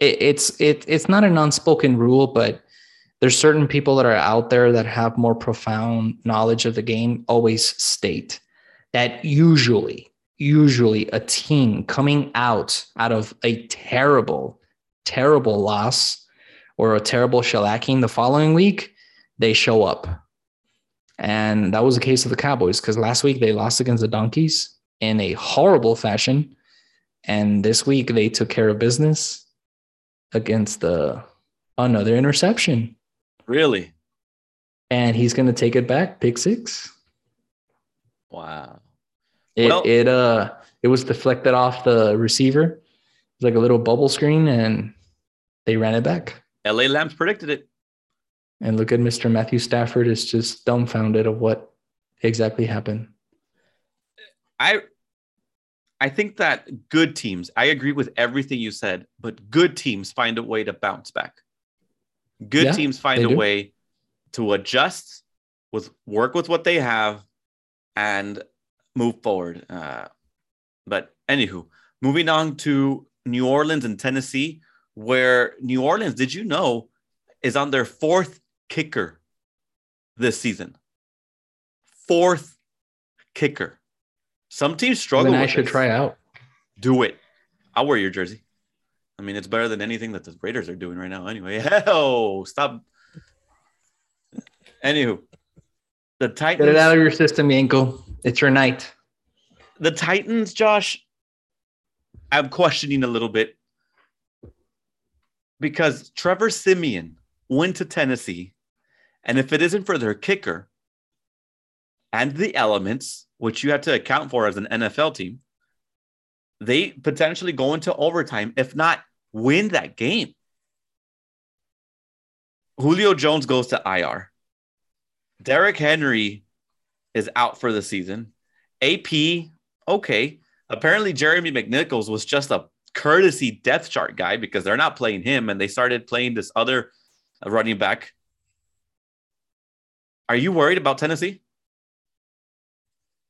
it, it's it, it's not an unspoken rule, but there's certain people that are out there that have more profound knowledge of the game. Always state that usually, usually a team coming out out of a terrible, terrible loss or a terrible shellacking the following week, they show up. And that was the case of the Cowboys because last week they lost against the Donkeys in a horrible fashion. And this week they took care of business against the another interception. really And he's gonna take it back, pick six. wow. It Well- it uh it was deflected off the receiver. It was like a little bubble screen and they ran it back. LA Lambs predicted it. And look at Mr. Matthew Stafford is just dumbfounded of what exactly happened. I I think that good teams, I agree with everything you said, but good teams find a way to bounce back. Good Yeah, teams find a do. way to adjust with work with what they have and move forward. Uh, but anywho, moving on to New Orleans and Tennessee, where New Orleans, did you know, is on their fourth kicker this season? Fourth kicker. Some teams struggle. then I should this. try out. Do it. I'll wear your jersey. I mean, it's better than anything that the Raiders are doing right now. Anyway, hell, stop. Anywho, the Titans. Get it out of your system, Yenko. It's your night. the Titans, Josh, I'm questioning a little bit because Trevor Siemian went to Tennessee, and if it isn't for their kicker and the elements, which you have to account for as an NFL team, they potentially go into overtime, if not win that game. Julio Jones goes to IR. Derrick Henry is out for the season. AP, okay. Apparently, Jeremy McNichols was just a courtesy depth chart guy because they're not playing him and they started playing this other running back. Are you worried about Tennessee?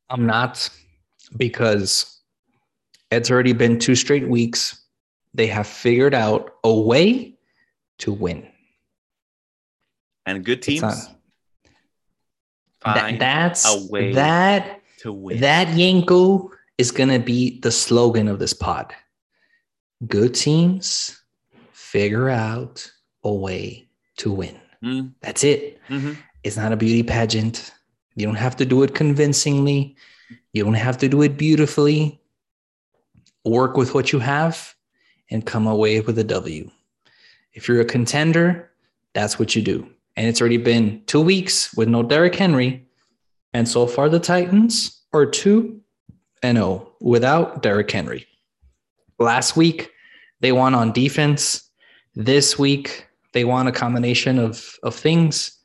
I'm not because it's already been two straight weeks. They have figured out a way to win. And good teams That- that's a way that to win. that Yanko is gonna be the slogan of this pod. Good teams figure out a way to win. Mm, That's it. mhm. It's not a beauty pageant. You don't have to do it convincingly. You don't have to do it beautifully. Work with what you have and come away with a W. If you're a contender, that's what you do. And it's already been two weeks with no Derrick Henry. And so far, the Titans are 2 and 0 without Derrick Henry. Last week, they won on defense. This week, they won a combination of, of things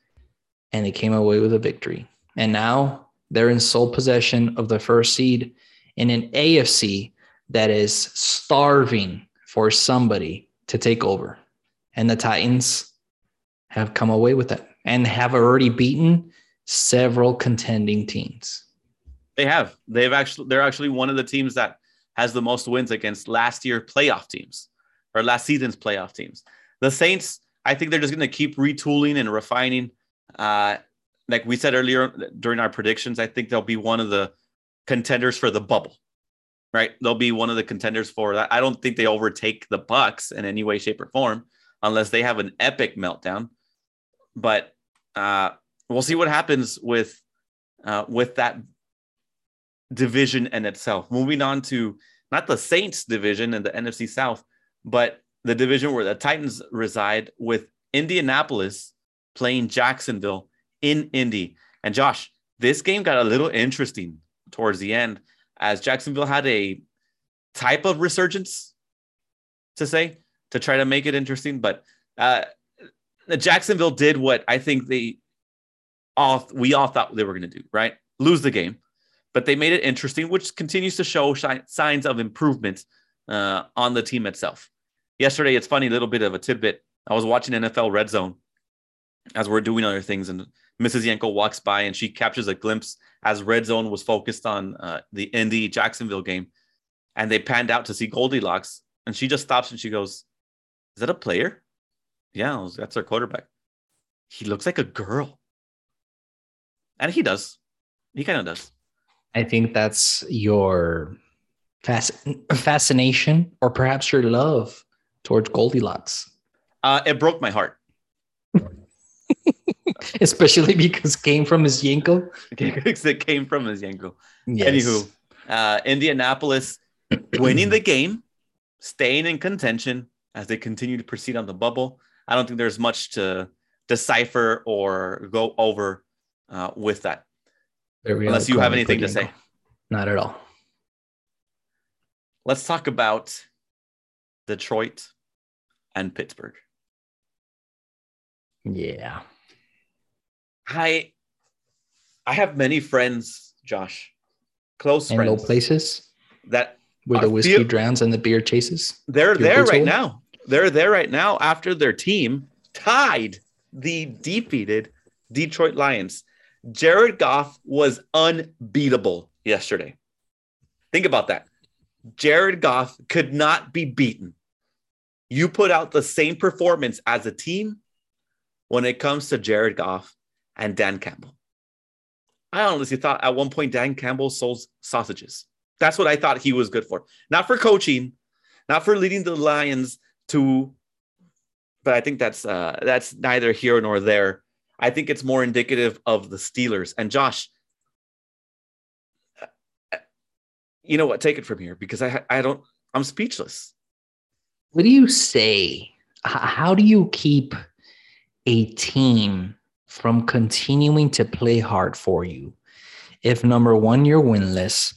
and they came away with a victory. And now they're in sole possession of the first seed in an AFC that is starving for somebody to take over. And the Titans have come away with that and have already beaten several contending teams. They have. They've actually they're actually one of the teams that has the most wins against last year playoff teams or last season's playoff teams. The Saints, I think they're just going to keep retooling and refining. Uh, like we said earlier during our predictions, I think they'll be one of the contenders for the bubble. Right? They'll be one of the contenders for that. I don't think they overtake the Bucs in any way, shape, or form unless they have an epic meltdown. But uh, we'll see what happens with uh, with that division in itself. Moving on to not the Saints division in the NFC South, but the division where the Titans reside with Indianapolis playing Jacksonville in Indy. And Josh, this game got a little interesting towards the end as Jacksonville had a type of resurgence to say to try to make it interesting. But uh, Jacksonville did what I think they all we all thought they were going to do, right? Lose the game, but they made it interesting, which continues to show shi- signs of improvement uh, on the team itself. Yesterday, it's funny, little bit of a tidbit. I was watching NFL Red Zone as we're doing other things, and Mrs. Yenko walks by and she captures a glimpse as Red Zone was focused on uh, the Indy Jacksonville game, and they panned out to see Goldilocks, and she just stops and she goes, "Is that a player?" Yeah, that's our quarterback. He looks like a girl, and he does. He kind of does. I think that's your fasc- fascination, or perhaps your love towards Goldilocks. Uh, it broke my heart. Especially because came from his Yenko. because it came from his Yenko. Yes. Anywho, uh, Indianapolis winning the game, staying in contention as they continue to proceed on the bubble. I don't think there's much to decipher or go over uh, with that. Unless you have anything to say. Not at all. Let's talk about Detroit and Pittsburgh. Yeah. I I have many friends, Josh, close And friends no places that where the whiskey drowns and the beer chases. they're there right hold? now. They're there right now after their team tied the defeated Detroit Lions. Jared Goff was unbeatable yesterday. Think about that. Jared Goff could not be beaten. You put out the same performance as a team when it comes to Jared Goff and Dan Campbell. I honestly thought at one point Dan Campbell sold sausages. That's what I thought he was good for. Not for coaching, not for leading the Lions to, but I think that's uh, that's neither here nor there. I think it's more indicative of the Steelers. And Josh, you know what? Take it from here because I I don't. I'm speechless. What do you say? How do you keep a team from continuing to play hard for you if number one you're winless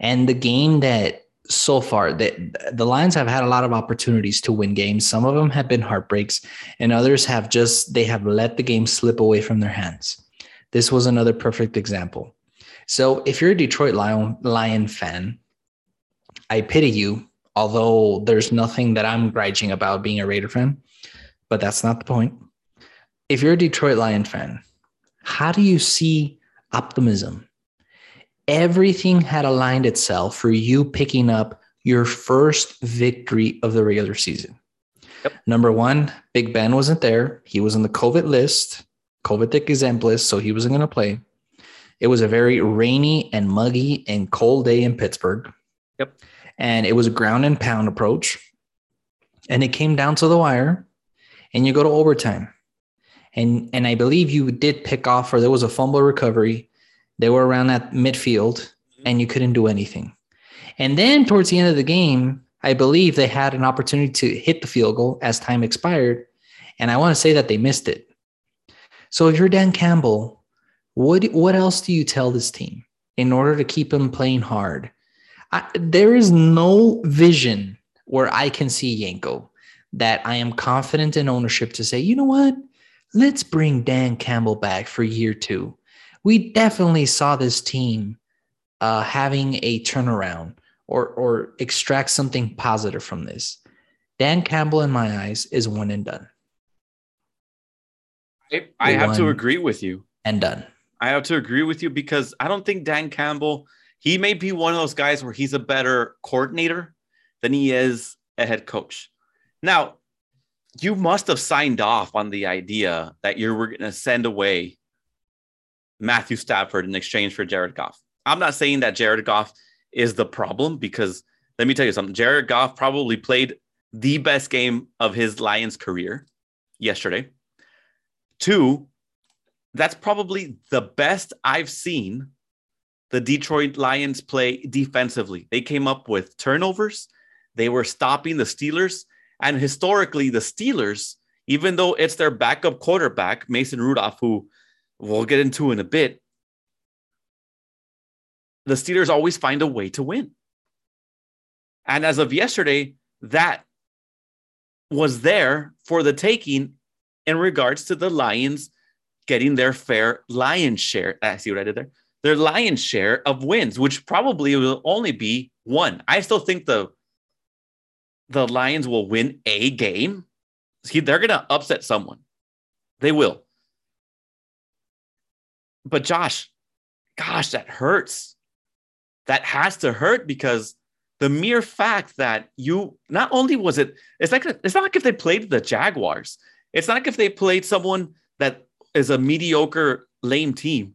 and the game that so far that the Lions have had a lot of opportunities to win games. Some of them have been heartbreaks, and others have just they have let the game slip away from their hands. This was another perfect example. So if you're a Detroit Lion Lion fan, I pity you although there's nothing that I'm grudging about being a Raider fan, but that's not the point. If you're a Detroit Lion fan, how do you see optimism? Everything had aligned itself for you picking up your first victory of the regular season. Yep. Number one, Big Ben wasn't there. He was on the COVID list, COVID exempt list, so he wasn't going to play. It was a very rainy and muggy and cold day in Pittsburgh. Yep and it was a ground and pound approach. And it came down to the wire, and you go to overtime. And and I believe you did pick off, or there was a fumble recovery. They were around that midfield, mm-hmm. and you couldn't do anything. And then towards the end of the game, I believe they had an opportunity to hit the field goal as time expired. And I want to say that they missed it. So if you're Dan Campbell, what what else do you tell this team in order to keep them playing hard? I, there is no vision where I can see Yenko that I am confident in ownership to say, you know what? Let's bring Dan Campbell back for year two. We definitely saw this team uh, having a turnaround or or extract something positive from this. Dan Campbell, in my eyes, is one and done. I, I have to agree with you. And done. I have to agree with you because I don't think Dan Campbell, he may be one of those guys where he's a better coordinator than he is a head coach. Now, you must have signed off on the idea that you were going to send away Matthew Stafford in exchange for Jared Goff. I'm not saying that Jared Goff is the problem because let me tell you something. Jared Goff probably played the best game of his Lions career yesterday. Two, that's probably the best I've seen the Detroit Lions play defensively. They came up with turnovers, they were stopping the Steelers. And historically, the Steelers, even though it's their backup quarterback, Mason Rudolph, who we'll get into in a bit, the Steelers always find a way to win. And as of yesterday, that was there for the taking in regards to the Lions getting their fair lion's share. I ah, see what I did there. Their lion's share of wins, which probably will only be one. I still think the the Lions will win a game. See, they're gonna upset someone. They will. But Josh, gosh, that hurts. That has to hurt because the mere fact that you not only was it, it's like it's not like if they played the Jaguars. It's not like if they played someone that is a mediocre, lame team.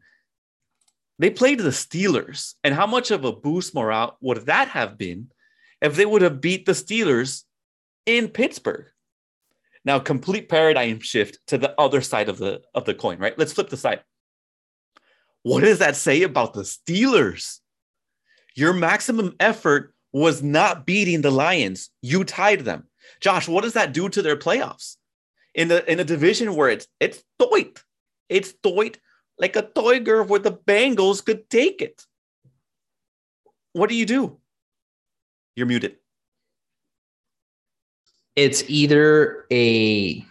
They played the Steelers, and how much of a boost morale would that have been if they would have beat the Steelers in Pittsburgh? Now, complete paradigm shift to the other side of the of the coin, right? Let's flip the side. What does that say about the Steelers? Your maximum effort was not beating the Lions. You tied them. Josh, what does that do to their playoffs? In the in a division where it's it's toit. It's toit like a toy girl where the Bengals could take it. What do you do? You're muted. It's either a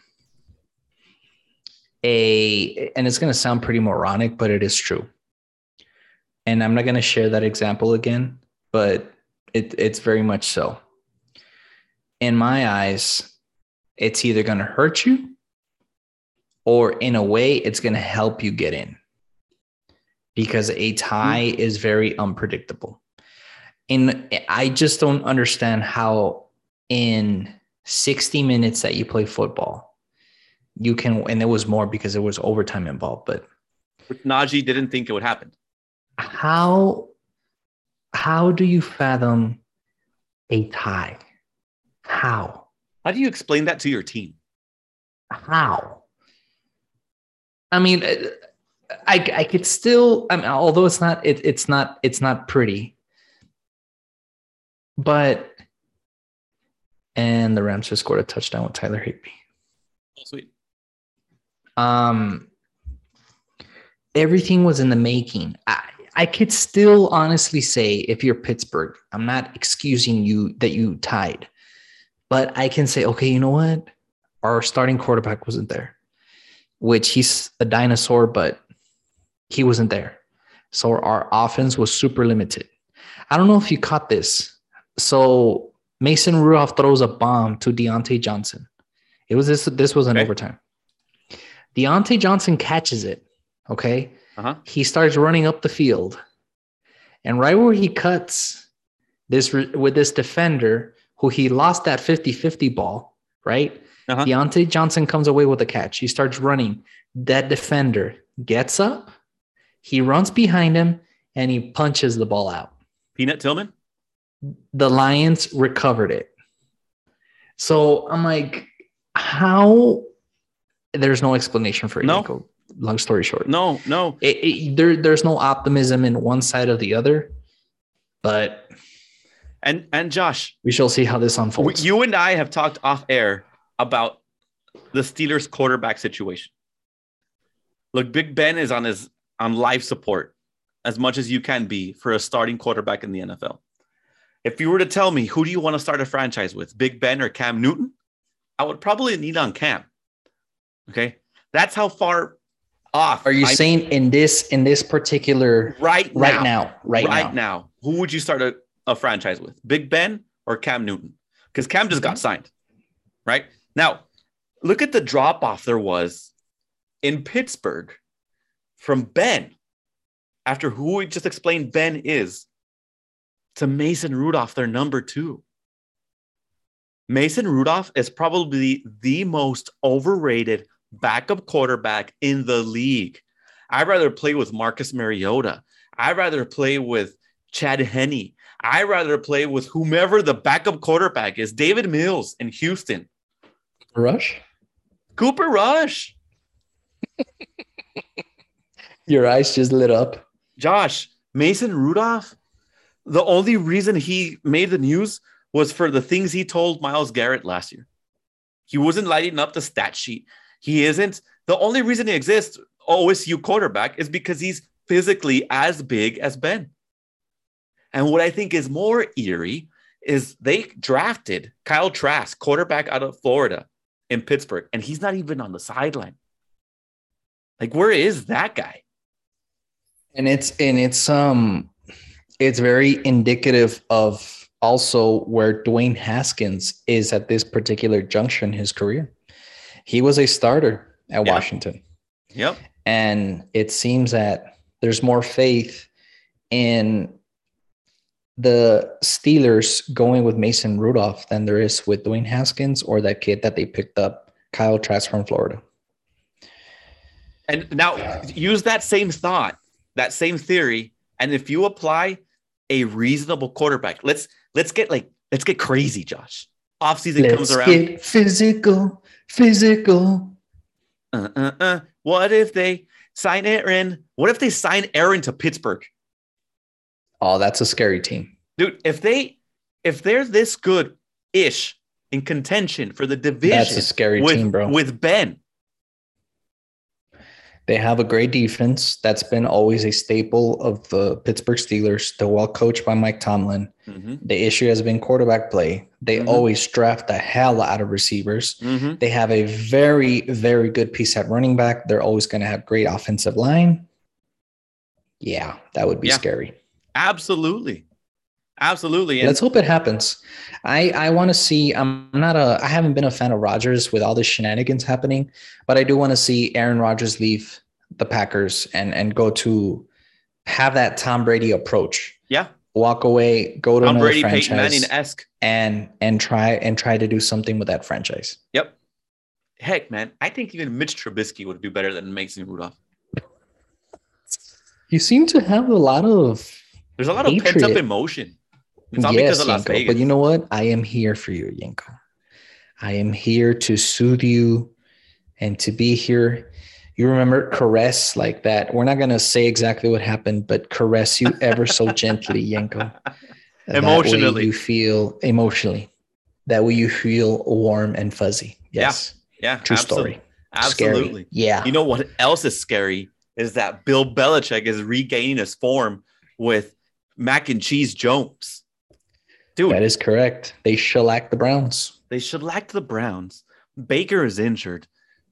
a and it's going to sound pretty moronic, but it is true. And I'm not going to share that example again, but it, it's very much so. In my eyes, it's either going to hurt you or in a way, it's going to help you get in because a tie is very unpredictable. And I just don't understand how in 60 minutes that you play football, you can, and it was more because there was overtime involved, but Najee didn't think it would happen. How how do you fathom a tie? How? How do you explain that to your team? How? I mean, I I could still. I mean, although it's not it, it's not it's not pretty, but and the Rams just scored a touchdown with Tyler Higbee. Oh, sweet. Um, everything was in the making. I, I could still honestly say if you're Pittsburgh, I'm not excusing you that you tied, but I can say, okay, you know what? Our starting quarterback wasn't there, which he's a dinosaur, but he wasn't there. So our offense was super limited. I don't know if you caught this. So Mason Rudolph throws a bomb to Diontae Johnson. It was this. This was an okay. overtime. Diontae Johnson catches it. Okay. Uh-huh. He starts running up the field. And right where he cuts this with this defender who he lost that 50-50 ball, right? Uh-huh. Diontae Johnson comes away with a catch. He starts running. That defender gets up, he runs behind him, and he punches the ball out. Peanut Tillman? The Lions recovered it. So I'm like, how? There's no explanation for it. No long story short. No, no. It, it, there, there's no optimism in one side or the other, but and and Josh, we shall see how this unfolds. You and I have talked off air about the Steelers quarterback situation. Look, Big Ben is on his on life support as much as you can be for a starting quarterback in the NFL. If you were to tell me who do you want to start a franchise with, Big Ben or Cam Newton, I would probably need on Cam. Okay, that's how far off. Are you I, saying in this in this particular right right now, right, right now. now, who would you start a, a franchise with? Big Ben or Cam Newton? Because Cam just got mm-hmm. signed, right? Now, look at the drop off there was in Pittsburgh from Ben after who we just explained Ben is to Mason Rudolph, their number two. Mason Rudolph is probably the most overrated backup quarterback in the league. I'd rather play with Marcus Mariota. I'd rather play with Chad Henne. I'd rather play with whomever the backup quarterback is. Davis Mills in Houston. Rush? Cooper Rush. Your eyes just lit up. Josh, Mason Rudolph, the only reason he made the news was for the things he told Myles Garrett last year. He wasn't lighting up the stat sheet. He isn't. The only reason he exists, OSU quarterback, is because he's physically as big as Ben. And what I think is more eerie is they drafted Kyle Trask, quarterback out of Florida in Pittsburgh, and he's not even on the sideline. Like, where is that guy? And it's and it's um it's very indicative of also where Dwayne Haskins is at this particular junction in his career. He was a starter at Yeah. Washington. Yep. And it seems that there's more faith in the Steelers going with Mason Rudolph than there is with Dwayne Haskins or that kid that they picked up, Kyle Trask from Florida. And now use that same thought, that same theory, and if you apply a reasonable quarterback, let's let's get like let's get crazy, Josh. Offseason comes Let's around. get physical, physical. Uh, uh, uh. What if they sign Aaron? What if they sign Aaron to Pittsburgh? Oh, that's a scary team. Dude, if they if they're this good ish in contention for the division That's a scary with, team, bro. with Ben. They have a great defense. That's been always a staple of the Pittsburgh Steelers. They're well coached by Mike Tomlin. Mhm, The issue has been quarterback play. They Mhm. always draft the hell out of receivers. mhm. They have a very, very good piece at running back. They're always going to have great offensive line. Yeah, that would be Yeah. scary. Absolutely. Absolutely. And Let's hope it happens. I I want to see. I'm not a. I haven't been a fan of Rodgers with all the shenanigans happening, but I do want to see Aaron Rodgers leave the Packers and and go to have that Tom Brady approach. yeah, Walk away, go to Tom another Brady, franchise, esque. and and try and try to do something with that franchise. Yep. Heck, man, I think even Mitch Trubisky would do better than Mason Rudolph. You seem to have a lot of There's a lot of pent up emotion. It's not because of Las Yenko, Vegas. But you know what? I am here for you, Yenko. I am here to soothe you and to be here. You remember caress like that. We're not gonna say exactly what happened, but caress you ever so gently, way Emotionally. you feel emotionally. That way you feel warm and fuzzy. Yes, yeah, true absolute- story. Absolutely. Scary. Yeah, You know what else is scary is that Bill Belichick is regaining his form with Mac and Cheese Jones. Dude, that is correct. They shellacked the Browns. they should lack the Browns. Baker is injured.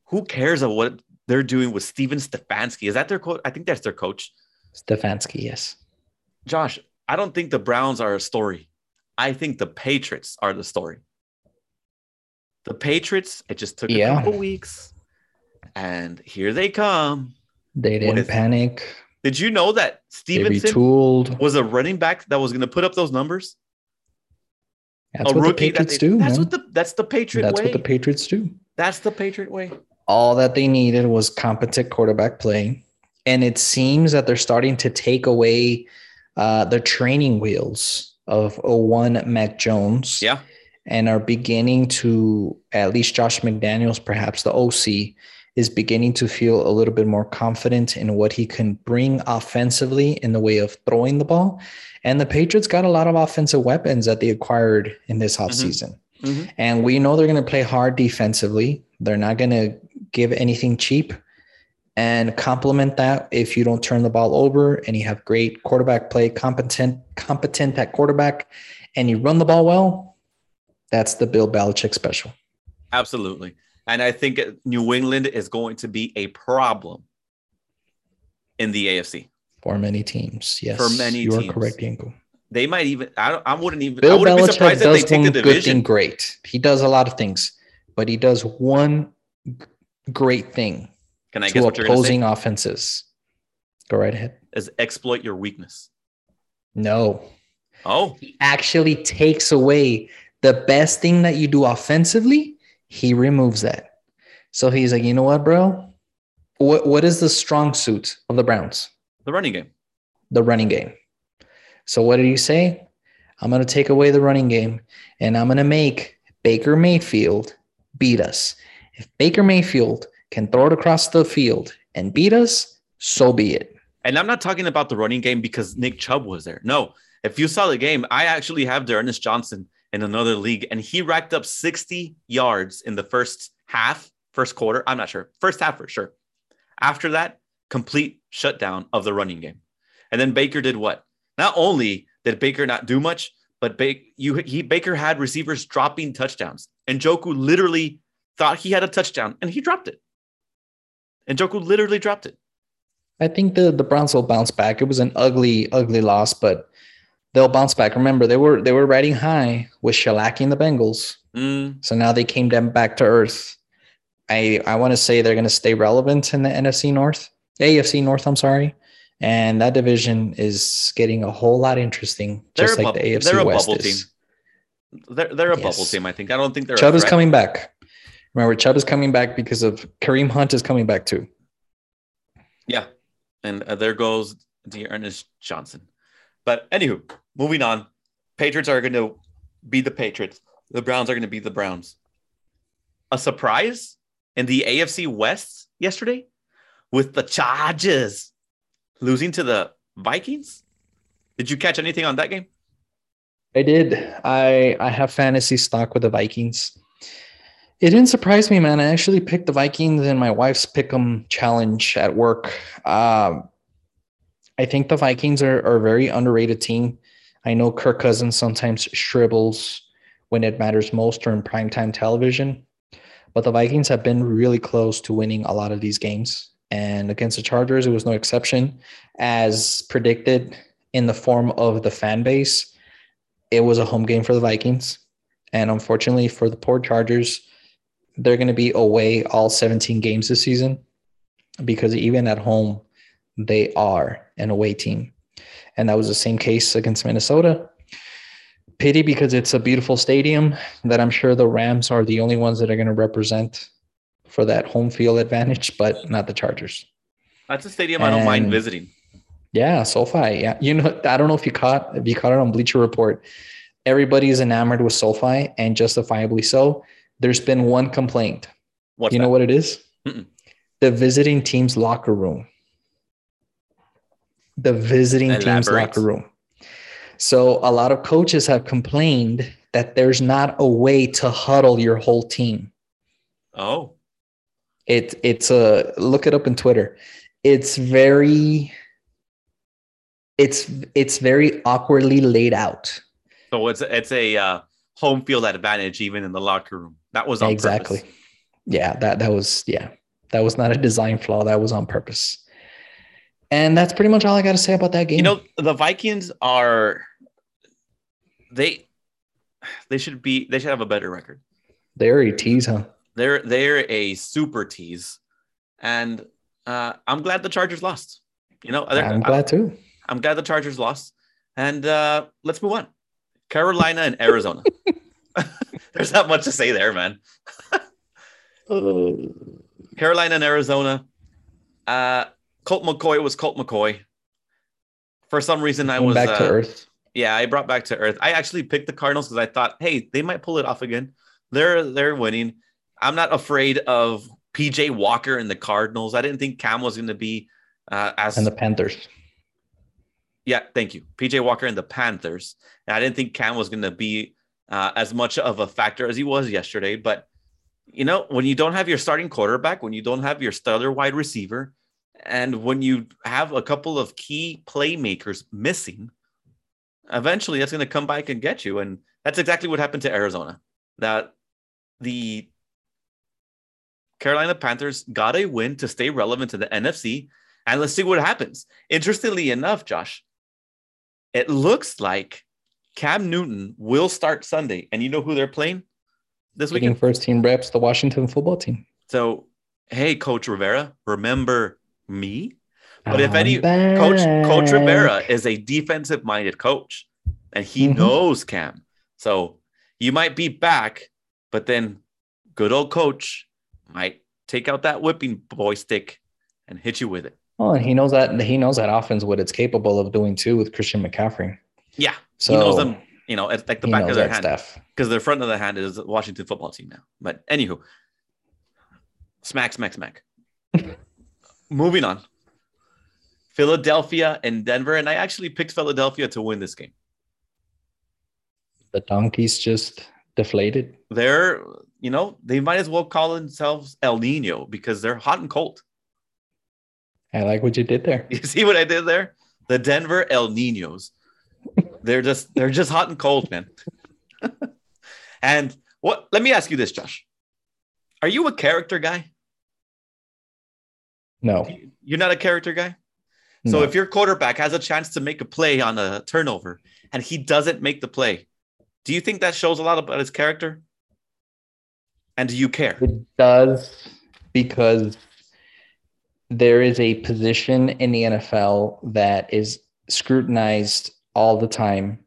Who cares of what they're doing with Steven Stefanski? Is that their coach? I think that's their coach. Stefanski, yes. Josh, I don't think the Browns are a story. I think the Patriots are the story. The Patriots, it just took a Yeah. couple weeks, and here they come. They didn't panic. Did you know that Stevenson was a running back that was going to put up those numbers? That's a what the rookie that Patriots they- do. That's man. what the that's the Patriot That's way. what the Patriots do. that's the Patriot way. All that they needed was competent quarterback play. And it seems that they're starting to take away uh, the training wheels of a one Mac Jones Yeah. and are beginning to, at least Josh McDaniels, perhaps the OC, is beginning to feel a little bit more confident in what he can bring offensively in the way of throwing the ball. And the Patriots got a lot of offensive weapons that they acquired in this offseason. Mhm. And we know they're going to play hard defensively. They're not going to give anything cheap and complement that if you don't turn the ball over and you have great quarterback play, competent, competent at quarterback, and you run the ball well. That's the Bill Belichick special. Absolutely. And I think New England is going to be a problem in the AFC. For many teams, yes. For many you teams. are correct, Yenko. They might even. I, don't, I wouldn't even. I Bill wouldn't be Belichick surprised if they does take one the good thing division. great. He does a lot of things, but he does one great thing Can I to guess what you're say? opposing offenses. Go right ahead. Is exploit your weakness. No, Oh, he actually takes away the best thing that you do offensively. He removes that. So he's like, you know what, bro? What what is the strong suit of the Browns? the running game. The running game. So what did you say? I'm gonna take away the running game and I'm gonna make Baker Mayfield beat us. If Baker Mayfield can throw it across the field and beat us, so be it. And I'm not talking about the running game because Nick Chubb was there. No, if you saw the game, I actually have D'Ernest Johnson in another league, and he racked up 60 yards in the first half, first quarter. I'm not sure. First half for sure. After that, complete shutdown of the running game. And then Baker did what? Not only did Baker not do much, but ba- you he Baker had receivers dropping touchdowns, and Njoku literally thought he had a touchdown, and he dropped it. And Njoku literally dropped it. I think the the Browns will bounce back. It was an ugly, ugly loss, but they'll bounce back. Remember, they were they were riding high with shellacking the Bengals, Mm, so now they came down back to earth. I I want to say they're going to stay relevant in the NFC North, AFC North. I'm sorry, and that division is getting a whole lot interesting, they're just like the AFC they're a West bubble is. team. They're they're a Yes. bubble team. I think. I don't think they're. a Chubb is coming back. Remember, Chubb is coming back because of Kareem Hunt is coming back too. Yeah, and uh, there goes D'Ernest Johnson. But anywho, moving on. Patriots are going to be the Patriots. The Browns are going to be the Browns. A surprise in the AFC West yesterday with the Chargers losing to the Vikings. Did you catch anything on that game? I did. I I have fantasy stock with the Vikings. It didn't surprise me, man. I actually picked the Vikings in my wife's pick'em challenge at work. Um, I think the Vikings are, are a very underrated team. I know Kirk Cousins sometimes shrivels when it matters most or in primetime television, but the Vikings have been really close to winning a lot of these games. And against the Chargers, it was no exception. As predicted in the form of the fan base, it was a home game for the Vikings. And unfortunately for the poor Chargers, they're going to be away all 17 games this season because even at home, they are an away team. And that was the same case against Minnesota. Pity because it's a beautiful stadium that I'm sure the Rams are the only ones that are going to represent for that home field advantage, but not the Chargers. That's a stadium I don't mind visiting. Yeah, SoFi. Yeah, you know, I don't know if you caught if you caught it on Bleacher Report. Everybody is enamored with SoFi, and justifiably so. There's been one complaint. What's you know what it is? The visiting team's locker room. The visiting team's locker room. So a lot of coaches have complained that there's not a way to huddle your whole team. Oh, It it's a look it up in Twitter. It's very it's it's very awkwardly laid out. so it's it's a uh, home field advantage even in the locker room. That was on exactly. purpose. Yeah, that that was yeah. That was not a design flaw. That was on purpose. And that's pretty much all I got to say about that game. You know, the Vikings are they they should be they should have a better record. they're a tease, huh? They're they're a super tease, and uh, I'm glad the Chargers lost. You know, they're- I'm glad too. I'm glad the Chargers lost. And uh, let's move on. Carolina and Arizona. There's not much to say there, man. Carolina and Arizona. Uh, Colt McCoy was Colt McCoy. For some reason, I was back uh, to earth. yeah, I brought back to earth. I actually picked the Cardinals because I thought, hey, they might pull it off again. They're they're winning. I'm not afraid of PJ Walker and the Cardinals. I didn't think Cam was going to be uh, as And the Panthers. yeah, thank you. PJ Walker and the Panthers. And I didn't think Cam was going to be uh, as much of a factor as he was yesterday. But, you know, when you don't have your starting quarterback, when you don't have your stellar wide receiver, and when you have a couple of key playmakers missing, eventually that's going to come back and get you. And that's exactly what happened to Arizona. That the Carolina Panthers got a win to stay relevant to the NFC. And let's see what happens. Interestingly enough, Josh, it looks like Cam Newton will start Sunday. And you know who they're playing this weekend? first team reps, the Washington football team. So, hey, Coach Rivera, remember me? But if any coach Coach. Rivera is a defensive minded coach and he Mhm. knows Cam. So you might be back, but then good old coach might take out that whipping boy stick and hit you with it. Oh, and he knows that he knows that offense what it's capable of doing too with Christian McCaffrey. Yeah. So he knows them, you know, it's like the back of their hand. because their front of the hand is the Washington football team now. But anywho, smack, smack, smack. Moving on. Philadelphia and Denver, and I actually picked Philadelphia to win this game. The donkeys just deflated. They're, you know, they might as well call themselves El Nino because they're hot and cold. I like what you did there. You see what I did there? The Denver El Ninos. They're just they're just hot and cold, man. and what? Let me ask you this, Josh. Are you a character guy? No. You're not a character guy. So no. if your quarterback has a chance to make a play on a turnover and he doesn't make the play, do you think that shows a lot about his character? And do you care? It does because there is a position in the NFL that is scrutinized all the time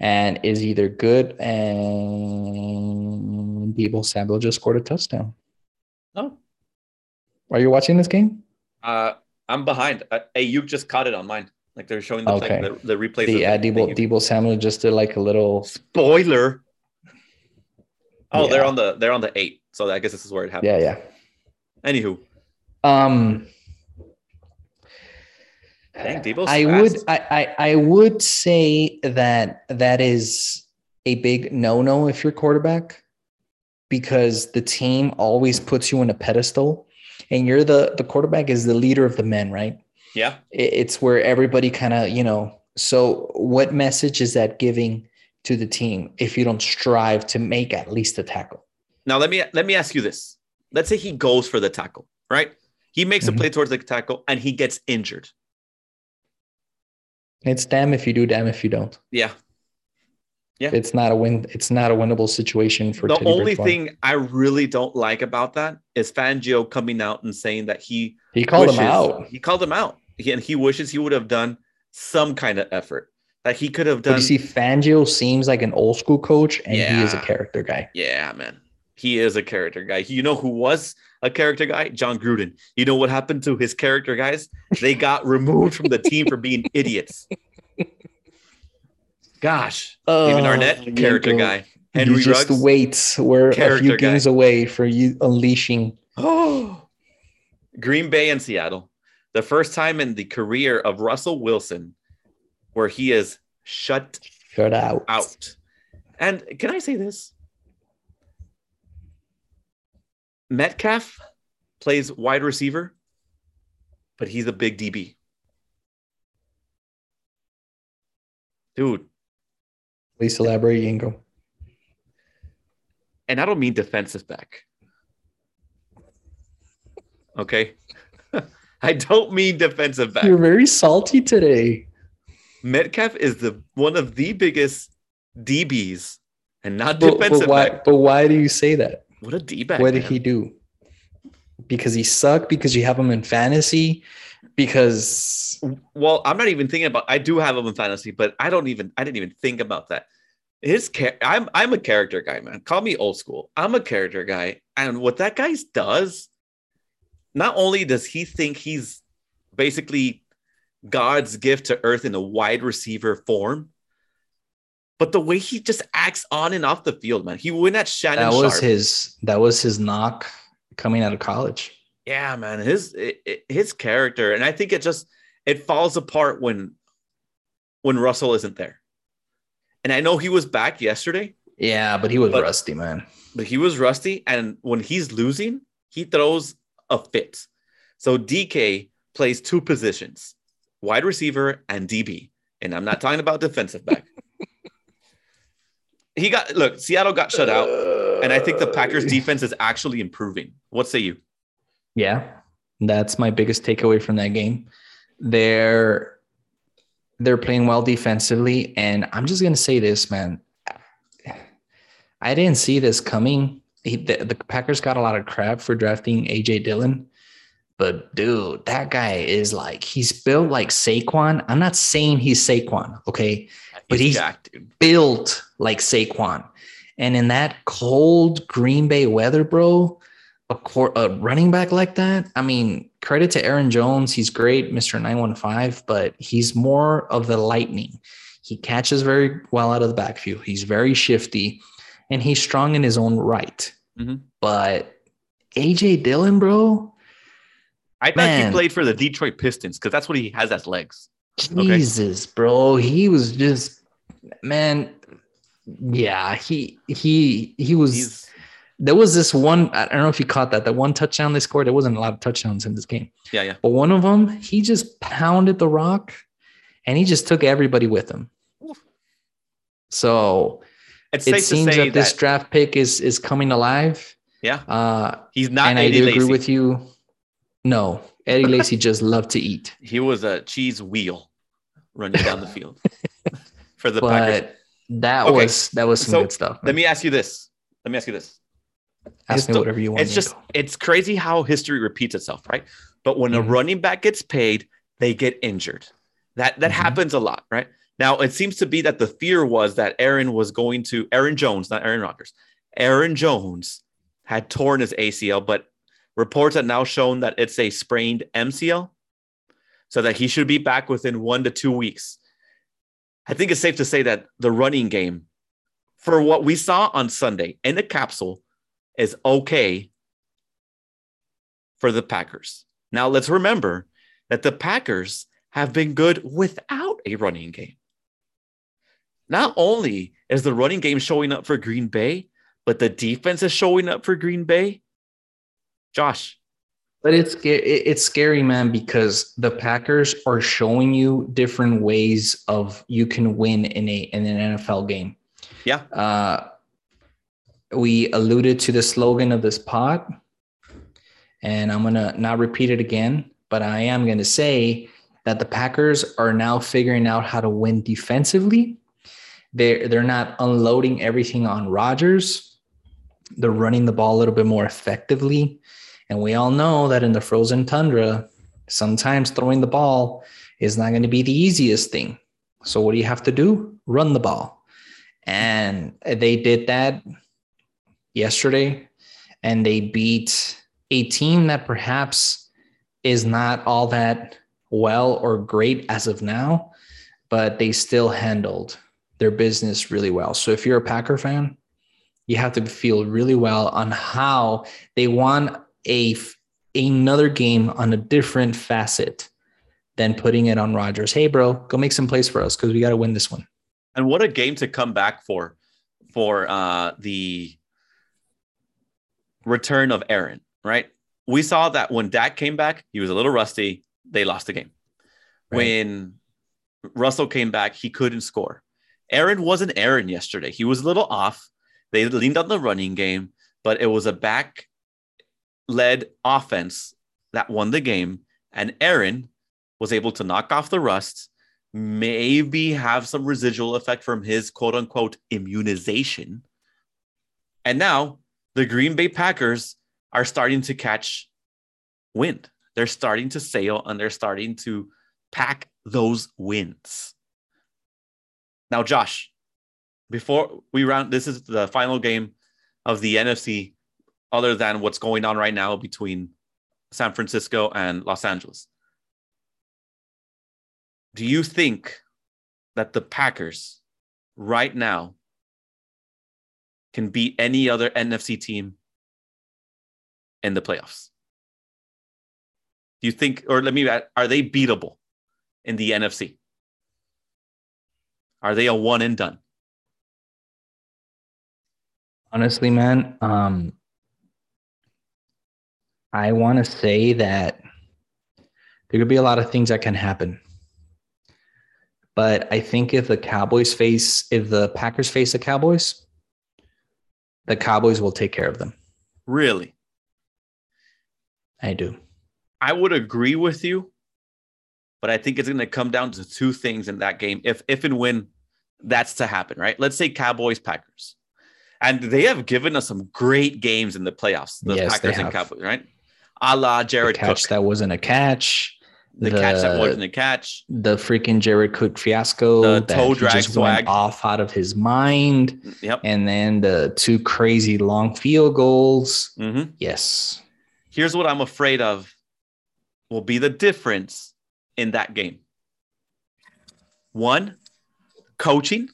and is either good and Deebo Samuel just scored a touchdown. Oh. Are you watching this game? Uh, I'm behind. Uh, hey, you just caught it on mine. Like they're showing the, Okay. play, the, the replays. The uh, the Deebo. Deebo Samuel just did like a little Spoiler. Oh, they're on the they're on the eight. So I guess this is where it happened. yeah, yeah. Anywho, Um Dang, Deebo's I fast. would I, I I would say that that is a big no-no if you're quarterback because the team always puts you on a pedestal and you're the the quarterback is the leader of the men, right? yeah. It- It's where everybody kind of, you know, so what message is that giving to the team if you don't strive to make at least a tackle? Now let me let me ask you this. Let's say he goes for the tackle, right? He makes Mhm. a play towards the tackle and he gets injured. It's damn if you do, damn if you don't. Yeah. Yeah. It's not a win. It's not a winnable situation for the Teddy only Bridgewater. thing I really don't like about that is Fangio coming out and saying that he he called wishes, him out. He called him out. He, and he wishes he would have done some kind of effort. That he could have But done. you see, Fangio seems like an old school coach, and he is a character guy. yeah, man. He is a character guy. You know who was a character guy? Jon Gruden. You know what happened to his character guys? They got removed from the team for being idiots. Gosh. Damon Arnette, oh, character Yenko, guy. Henry Oh, you just Ruggs. wait. We're a few guy. games away for you unleashing. Oh, Green Bay and Seattle. The first time in the career of Russell Wilson where he is shut Shut out. out. And can I say this? Metcalf plays wide receiver, but he's a big DB. Dude, Please elaborate, Yenko. and I don't mean defensive back. Okay. I don't mean defensive back. You're very salty today. Metcalf is the one of the biggest DBs and not But, defensive but why? back. But why do you say that? What a D back. what did he do? Because he sucked. Because you have him in fantasy. Because Well, I'm not even thinking about. I do have him in fantasy, but I don't even. I didn't even think about that. His I'm I'm a character guy, man. Call me old school. I'm a character guy, and what that guy does, not only does he think he's basically God's gift to Earth in a wide receiver form, but the way he just acts on and off the field, man. He went at Shannon that was Sharp. his. That was his knock coming out of college. Yeah man his his character and i think it just it falls apart when when russell isn't there. And i know he was back yesterday. Yeah, but he was But- rusty, man. but he was rusty and when he's losing he throws a fit. So dk plays two positions wide receiver and db and i'm not talking about defensive back. He got look seattle got shut out and i think the packers defense is actually improving. What say you Yeah, that's my biggest takeaway from that game. They're they're playing well defensively, and I'm just gonna say this, man. I didn't see this coming. He, the, the Packers got a lot of crap for drafting AJ Dillon, but dude, that guy is like he's built like Saquon. I'm not saying he's Saquon, okay? But he's- jacked built like Saquon. And in that cold Green Bay weather, bro, a, cor- a running back like that, I mean, credit to Aaron Jones. He's great, Mr. 915, but he's more of the lightning. He catches very well out of the backfield. He's very shifty and he's strong in his own right. Mhm. But AJ Dillon, bro, I thought Man. he played for the Detroit Pistons because that's what he has as legs. Okay. Jesus, bro. He was just man. Yeah, he he he was He's there was this one, I don't know if you caught that, that one touchdown they scored. There wasn't a lot of touchdowns in this game, yeah, yeah. but one of them, he just pounded the rock and he just took everybody with him. So It's it seems say that this draft pick is is coming alive. yeah, Uh, he's not and I do agree with you. No, Eddie Lacy just loved to eat, He was a cheese wheel running down the field for the Packers. but that Okay, was that was some so good stuff. Let me ask you this. Let me ask you this. Ask me whatever you want. It's just it's crazy how history repeats itself, right? But when Mhm. a running back gets paid, they get injured. That that Mhm. happens a lot, right? Now it seems to be that the fear was that Aaron was going to Aaron Jones, not Aaron Rodgers. Aaron Jones had torn his ACL, but reports have now shown that it's a sprained MCL, so that he should be back within one to two weeks. I think it's safe to say that the running game, for what we saw on Sunday in the capsule, is okay for the Packers. Now, let's remember that the Packers have been good without a running game. Not only is the running game showing up for Green Bay, but the defense is showing up for Green Bay. Josh, But it's it's scary, man, because the Packers are showing you different ways of you can win in a in an NFL game. Yeah. Uh, we alluded to the slogan of this pod, and I'm gonna not repeat it again, but I am gonna say that the Packers are now figuring out how to win defensively. They're they're not unloading everything on Rodgers. They're running the ball a little bit more effectively. And we all know that in the frozen tundra, sometimes throwing the ball is not going to be the easiest thing. So, what do you have to do? Run the ball. And they did that yesterday, and they beat a team that perhaps is not all that well or great as of now, but they still handled their business really well. So, if you're a Packer fan, you have to feel really well on how they won a another game on a different facet than putting it on Rodgers. Hey, bro, go make some plays for us because we got to win this one. and what a game to come back for for uh, the return of Aaron, right? We saw that when Dak came back, he was a little rusty. They lost the game. Right. When Russell came back, he couldn't score. Aaron wasn't Aaron yesterday. He was a little off. They leaned on the running game, but it was a back led offense that won the game. And Aaron was able to knock off the rust, maybe have some residual effect from his quote unquote immunization. And now the Green Bay Packers are starting to catch wind. They're starting to sail and they're starting to pack those wins. Now, Josh, before we round, this is the final game of the NFC, other than what's going on right now between San Francisco and Los Angeles. Do you think that the Packers right now can beat any other NFC team in the playoffs? Do you think, or let me, add, are they beatable in the NFC? Are they a one and done? Honestly, man, um, I want to say that there could be a lot of things that can happen. But I think if the Cowboys face, if the Packers face the Cowboys, the Cowboys will take care of them. Really? I do. I would agree with you, but I think it's going to come down to two things in that game. If if and when that's to happen, right? Let's say Cowboys Packers, and they have given us some great games in the playoffs. The Yes, Packers and. Cowboys, right? A la The Jared catch Cook, that wasn't a catch. The, catch that wasn't a catch. the freaking Jared Cook fiasco The that toe drag just swag. went off out of his mind, Yep. and then the two crazy long field goals. hmm Yes, Here's what I'm afraid of will be the difference in that game. One, coaching,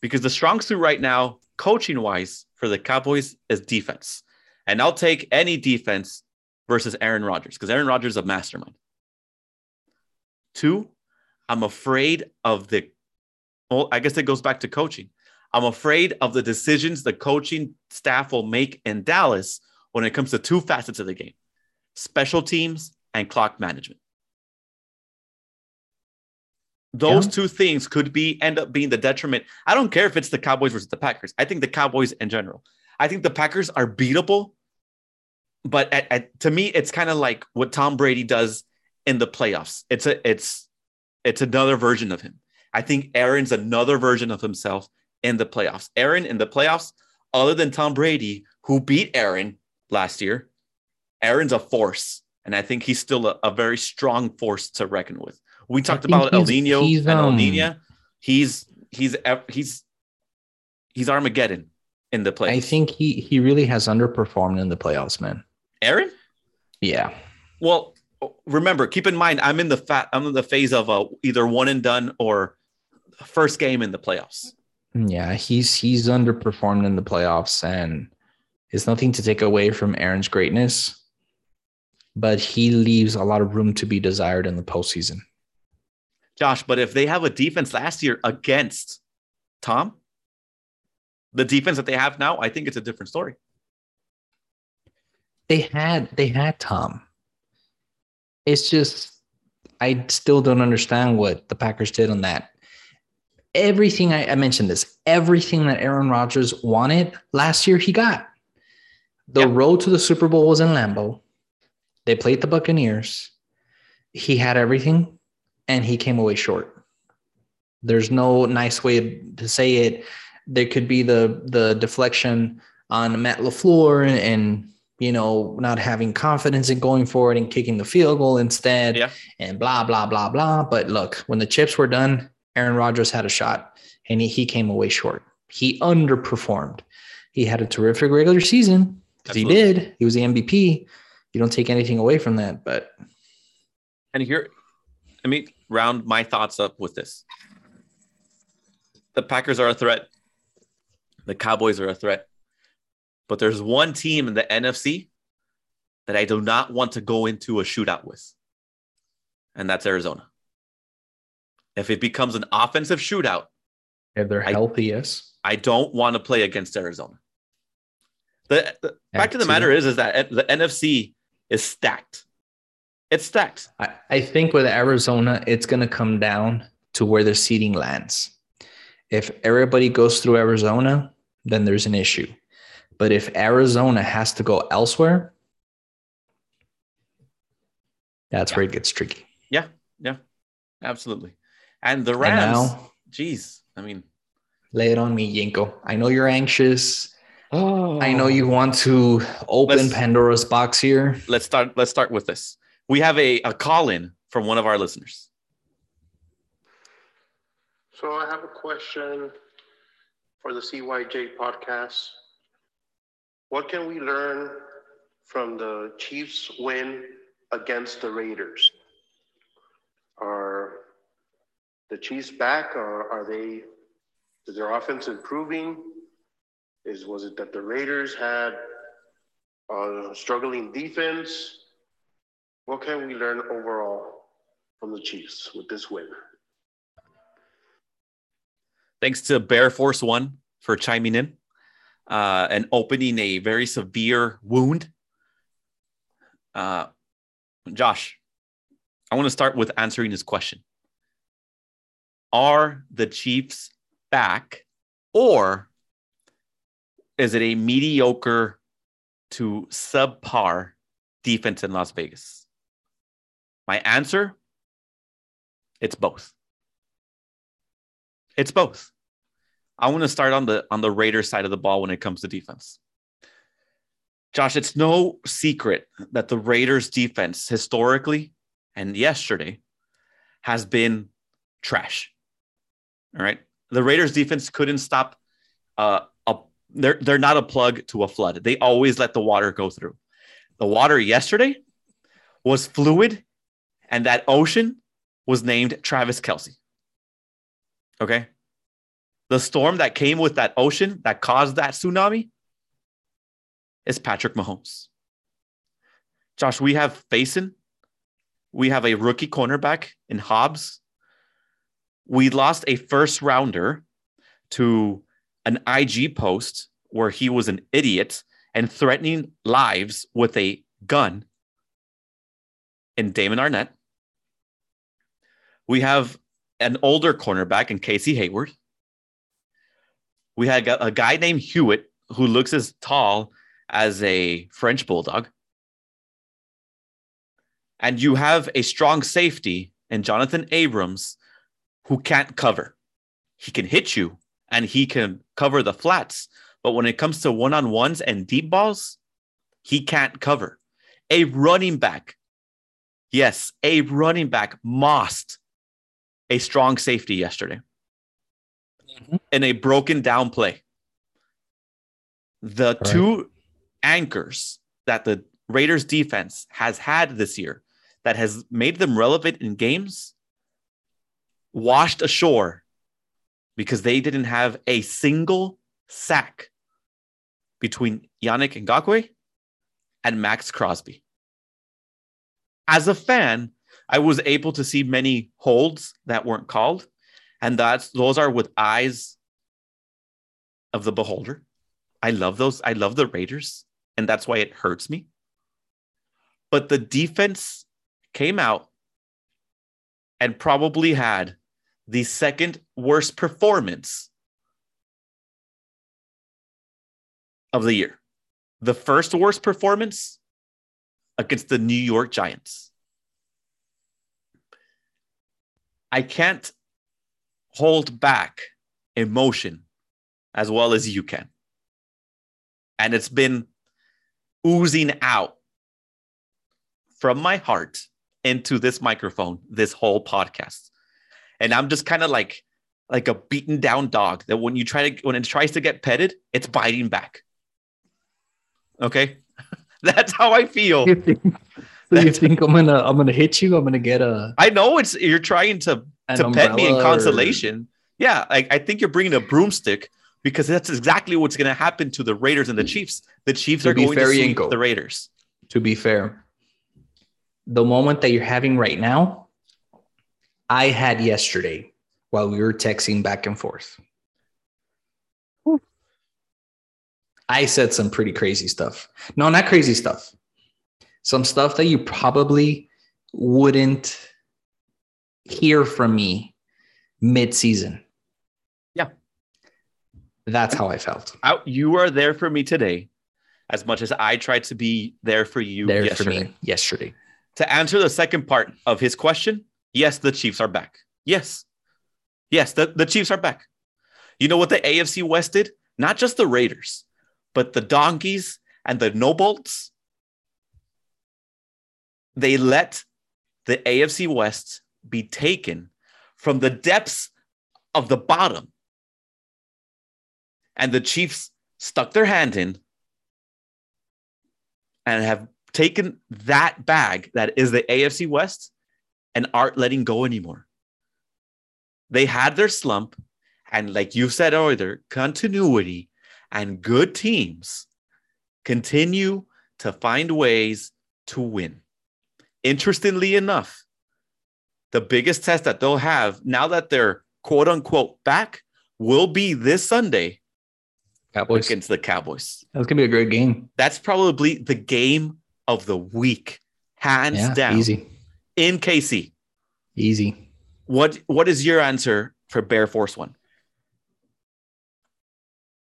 because the strong suit right now, coaching wise, for the Cowboys is defense. And I'll take any defense versus Aaron Rodgers because Aaron Rodgers is a mastermind. Two, I'm afraid of the, well, I guess it goes back to coaching. I'm afraid of the decisions the coaching staff will make in Dallas when it comes to two facets of the game special teams and clock management. those Yeah. two things could be end up being the detriment. I don't care if it's the Cowboys versus the Packers. I think the Cowboys in general. I think the Packers are beatable, but at, at, to me, it's kind of like what Tom Brady does in the playoffs. It's a it's it's another version of him. I think Aaron's another version of himself in the playoffs. Aaron in the playoffs, other than Tom Brady, who beat Aaron last year, Aaron's a force, and I think he's still a, a very strong force to reckon with. We talked about El Nino he's, and El um, Nina. He's he's he's he's Armageddon in the playoffs. I think he he really has underperformed in the playoffs, man. Aaron. Yeah. Well, remember, keep in mind, I'm in the fat. I'm in the phase of uh, either one and done or first game in the playoffs. Yeah, he's he's underperformed in the playoffs, and it's nothing to take away from Aaron's greatness, but he leaves a lot of room to be desired in the postseason. Josh, but if they have a defense last year against Tom, the defense that they have now, I think it's a different story. They had they had Tom. It's just I still don't understand what the Packers did on that. Everything I, I mentioned this, everything that Aaron Rodgers wanted last year, he got. The Yeah. road to the Super Bowl was in Lambeau. They played the Buccaneers. He had everything, and he came away short. There's no nice way to say it. There could be the the deflection on Matt LaFleur and, and you know not having confidence in going forward and kicking the field goal instead, Yeah. and blah blah blah blah. But look, when the chips were done, Aaron Rodgers had a shot, and he, he came away short. He underperformed. He had a terrific regular season because he did. He was the MVP. You don't take anything away from that, but And here, let me round my thoughts up with this. The Packers are a threat. The Cowboys are a threat. But there's one team in the NFC that I do not want to go into a shootout with. And that's Arizona. If it becomes an offensive shootout, if they're I- healthy, yes. I don't want to play against Arizona. The, the fact of the matter is, is that the NFC is stacked. It's stacked. I, I think with Arizona, it's going to come down to where the seating lands. If everybody goes through Arizona, then there's an issue. But if Arizona has to go elsewhere, that's Yeah. where it gets tricky. Yeah, yeah, absolutely. And the And Rams, now, geez, I mean, lay it on me, Yenko. I know you're anxious. oh, I know you want to open Let's- Pandora's box here. Let's start. Let's start with this. We have a, a call in from one of our listeners. So I have a question for the CYJ podcast. What can we learn from the Chiefs' win against the Raiders? Are the Chiefs back, or are they? Is their offense improving? Is was it that the Raiders had a struggling defense? What can we learn overall from the Chiefs with this win? Thanks to Bear Force One for chiming in uh, and opening a very severe wound. Uh, Josh, I want to start with answering this question. Are the Chiefs back, or is it a mediocre to subpar defense in Las Vegas? My answer it's both. It's both. I want to start on the on the Raiders side of the ball when it comes to defense. Josh, it's no secret that the Raiders defense historically and yesterday has been trash. All right. The Raiders defense couldn't stop uh, a they're they're not a plug to a flood. They always let the water go through. The water yesterday was fluid, and that ocean was named Travis Kelce. Okay. The storm that came with that ocean that caused that tsunami is Patrick Mahomes. Josh, we have Facyson. We have a rookie cornerback in Hobbs. We lost a first rounder to an IG post where he was an idiot and threatening lives with a gun in Damon Arnette. We have an older cornerback in Casey Hayward. We had a, guy named Hewitt who looks as tall as a French bulldog. And you have a strong safety in Jonathan Abrams who can't cover. He can hit you and he can cover the flats. But when it comes to one on ones and deep balls, he can't cover. A running back, yes, a running back mossed a strong safety yesterday mm-hmm. in a broken down play. The two anchors that the Raiders defense has had this year that has made them relevant in games washed ashore because they didn't have a single sack between Yannick Ngakoue and Maxx Crosby. As a fan, I was able to see many holds that weren't called, and that's those are with eyes of the beholder. I love those. I love the Raiders, and that's why it hurts me. But the defense came out and probably had the second worst performance of the year. The first worst performance against the New York Giants. I can't hold back emotion as well as you can. And it's been oozing out from my heart into this microphone this whole podcast. And I'm just kind of like like a beaten down dog that when you try to when it tries to get petted, it's biting back. Okay? That's how I feel. You think, so you think I'm gonna I'm gonna hit you? I'm gonna get a I know it's you're trying to to pet me in consolation. Or... Yeah, like I think you're bringing a broomstick because that's exactly what's going to happen to the Raiders and the Chiefs. The Chiefs to are going to sweep the Raiders. To be fair, the moment that you're having right now, I had yesterday while we were texting back and forth. I said some pretty crazy stuff. No, not crazy stuff. Some stuff that you probably wouldn't hear from me mid-season. Yeah. That's how I felt. I, you are there for me today as much as I tried to be there for you there yesterday. For me yesterday. To answer the second part of his question, yes, the Chiefs are back. Yes. Yes, the, the Chiefs are back. You know what the AFC West did? Not just the Raiders, but the Donkeys and the Nobolts. They let the AFC West be taken from the depths of the bottom. And the Chiefs stuck their hand in and have taken that bag that is the AFC West and aren't letting go anymore. They had their slump, and like you said earlier, continuity and good teams continue to find ways to win. Interestingly enough, the biggest test that they'll have now that they're quote unquote back will be this Sunday Cowboys. against the Cowboys. That's gonna be a great game. That's probably the game of the week, hands yeah, down. Easy in KC. Easy. What What is your answer for Bear Force One?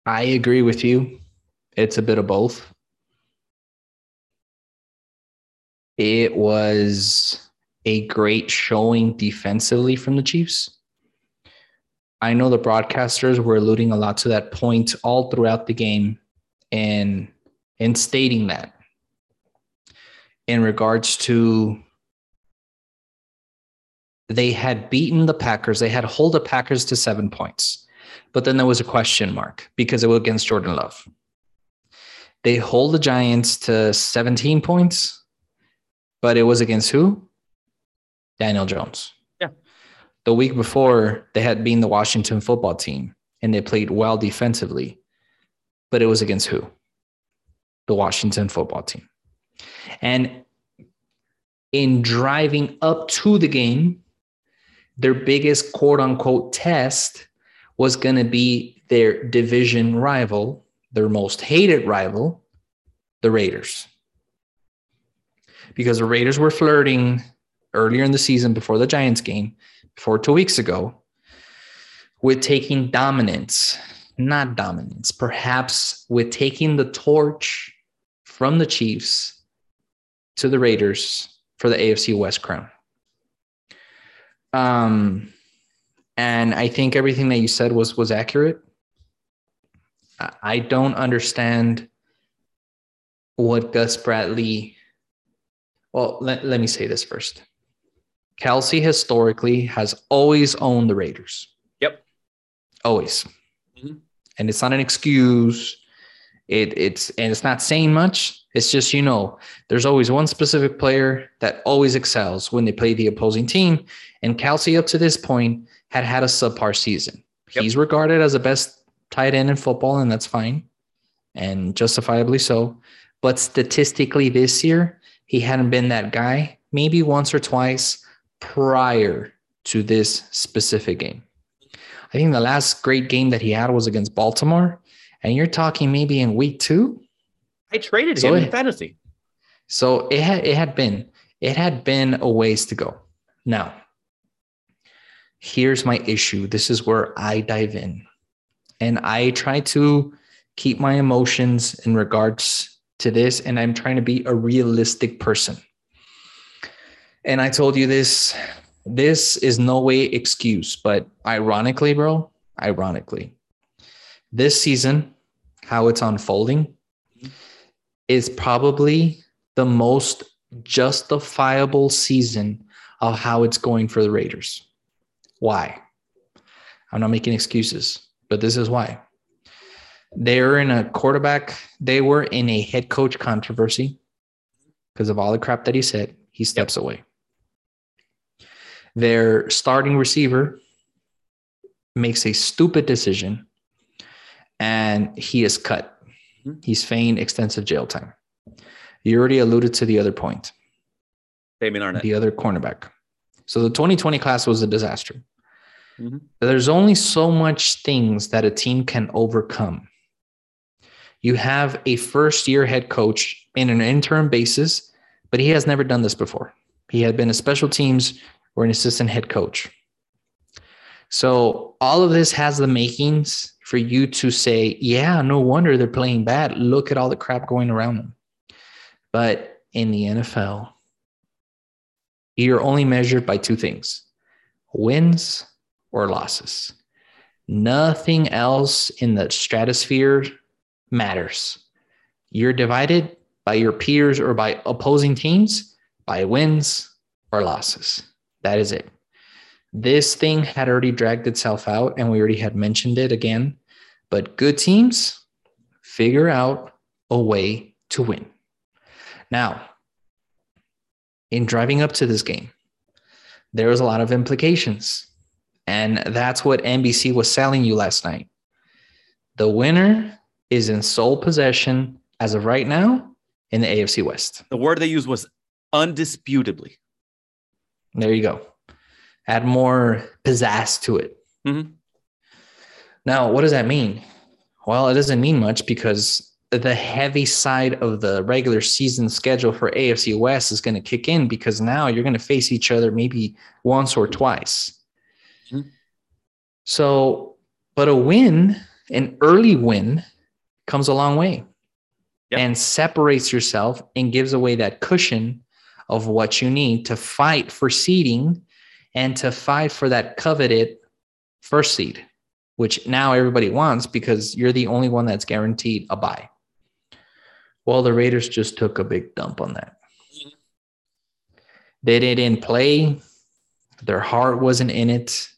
I agree with you. It's a bit of both. It was a great showing defensively from the Chiefs. I know the broadcasters were alluding a lot to that point all throughout the game and and stating that in regards to they had beaten the Packers. They had hold the Packers to seven points. But then there was a question mark because it was against Jordan Love. They hold the Giants to 17 points, but it was against who? Daniel Jones. Yeah. The week before, they had been the Washington football team and they played well defensively, but it was against who? The Washington football team. And in driving up to the game, their biggest quote unquote test was going to be their division rival, their most hated rival, the Raiders. Because the Raiders were flirting earlier in the season before the Giants game, before two weeks ago with taking dominance, not dominance, perhaps with taking the torch from the Chiefs to the Raiders for the AFC West crown. Um, and I think everything that you said was was accurate. I don't understand what Gus Bradley. Well, let, let me say this first. Kelce historically has always owned the Raiders. Yep. Always. Mm-hmm. And it's not an excuse. It it's and it's not saying much. It's just you know, there's always one specific player that always excels when they play the opposing team. And Kelce, up to this point, had had a subpar season. Yep. He's regarded as the best tight end in football, and that's fine, and justifiably so. But statistically, this year, he hadn't been that guy. Maybe once or twice prior to this specific game. I think the last great game that he had was against Baltimore, and you're talking maybe in week two. I traded so him it, in fantasy. So it had it had been it had been a ways to go. Now, here's my issue. This is where I dive in. And I try to keep my emotions in regards to this, and I'm trying to be a realistic person. And I told you this this is no way excuse, but ironically, bro, ironically, this season how it's unfolding is probably the most justifiable season of how it's going for the Raiders. Why? I'm not making excuses, but this is why. They're in a quarterback, they were in a head coach controversy because of all the crap that he said. He steps away. Their starting receiver makes a stupid decision and he is cut. Mm-hmm. He's feigned extensive jail time. You already alluded to the other point. Damon Arnette. The other cornerback. So the 2020 class was a disaster. Mm-hmm. There's only so much things that a team can overcome. You have a first year head coach in an interim basis, but he has never done this before. He had been a special teams or an assistant head coach. So all of this has the makings for you to say, yeah, no wonder they're playing bad. Look at all the crap going around them. But in the NFL, you're only measured by two things wins or losses. Nothing else in the stratosphere matters. You're divided by your peers or by opposing teams by wins or losses. That is it. This thing had already dragged itself out, and we already had mentioned it again. But good teams figure out a way to win. Now, in driving up to this game, there was a lot of implications. And that's what NBC was selling you last night. The winner is in sole possession as of right now in the AFC West. The word they used was undisputably. There you go. Add more pizzazz to it. Mm-hmm. Now, what does that mean? Well, it doesn't mean much because the heavy side of the regular season schedule for AFC West is going to kick in because now you're going to face each other maybe once or twice. Mm-hmm. So, but a win, an early win, comes a long way yep. and separates yourself and gives away that cushion of what you need to fight for seeding and to fight for that coveted first seed, which now everybody wants because you're the only one that's guaranteed a buy. Well, the Raiders just took a big dump on that. They didn't play, their heart wasn't in it.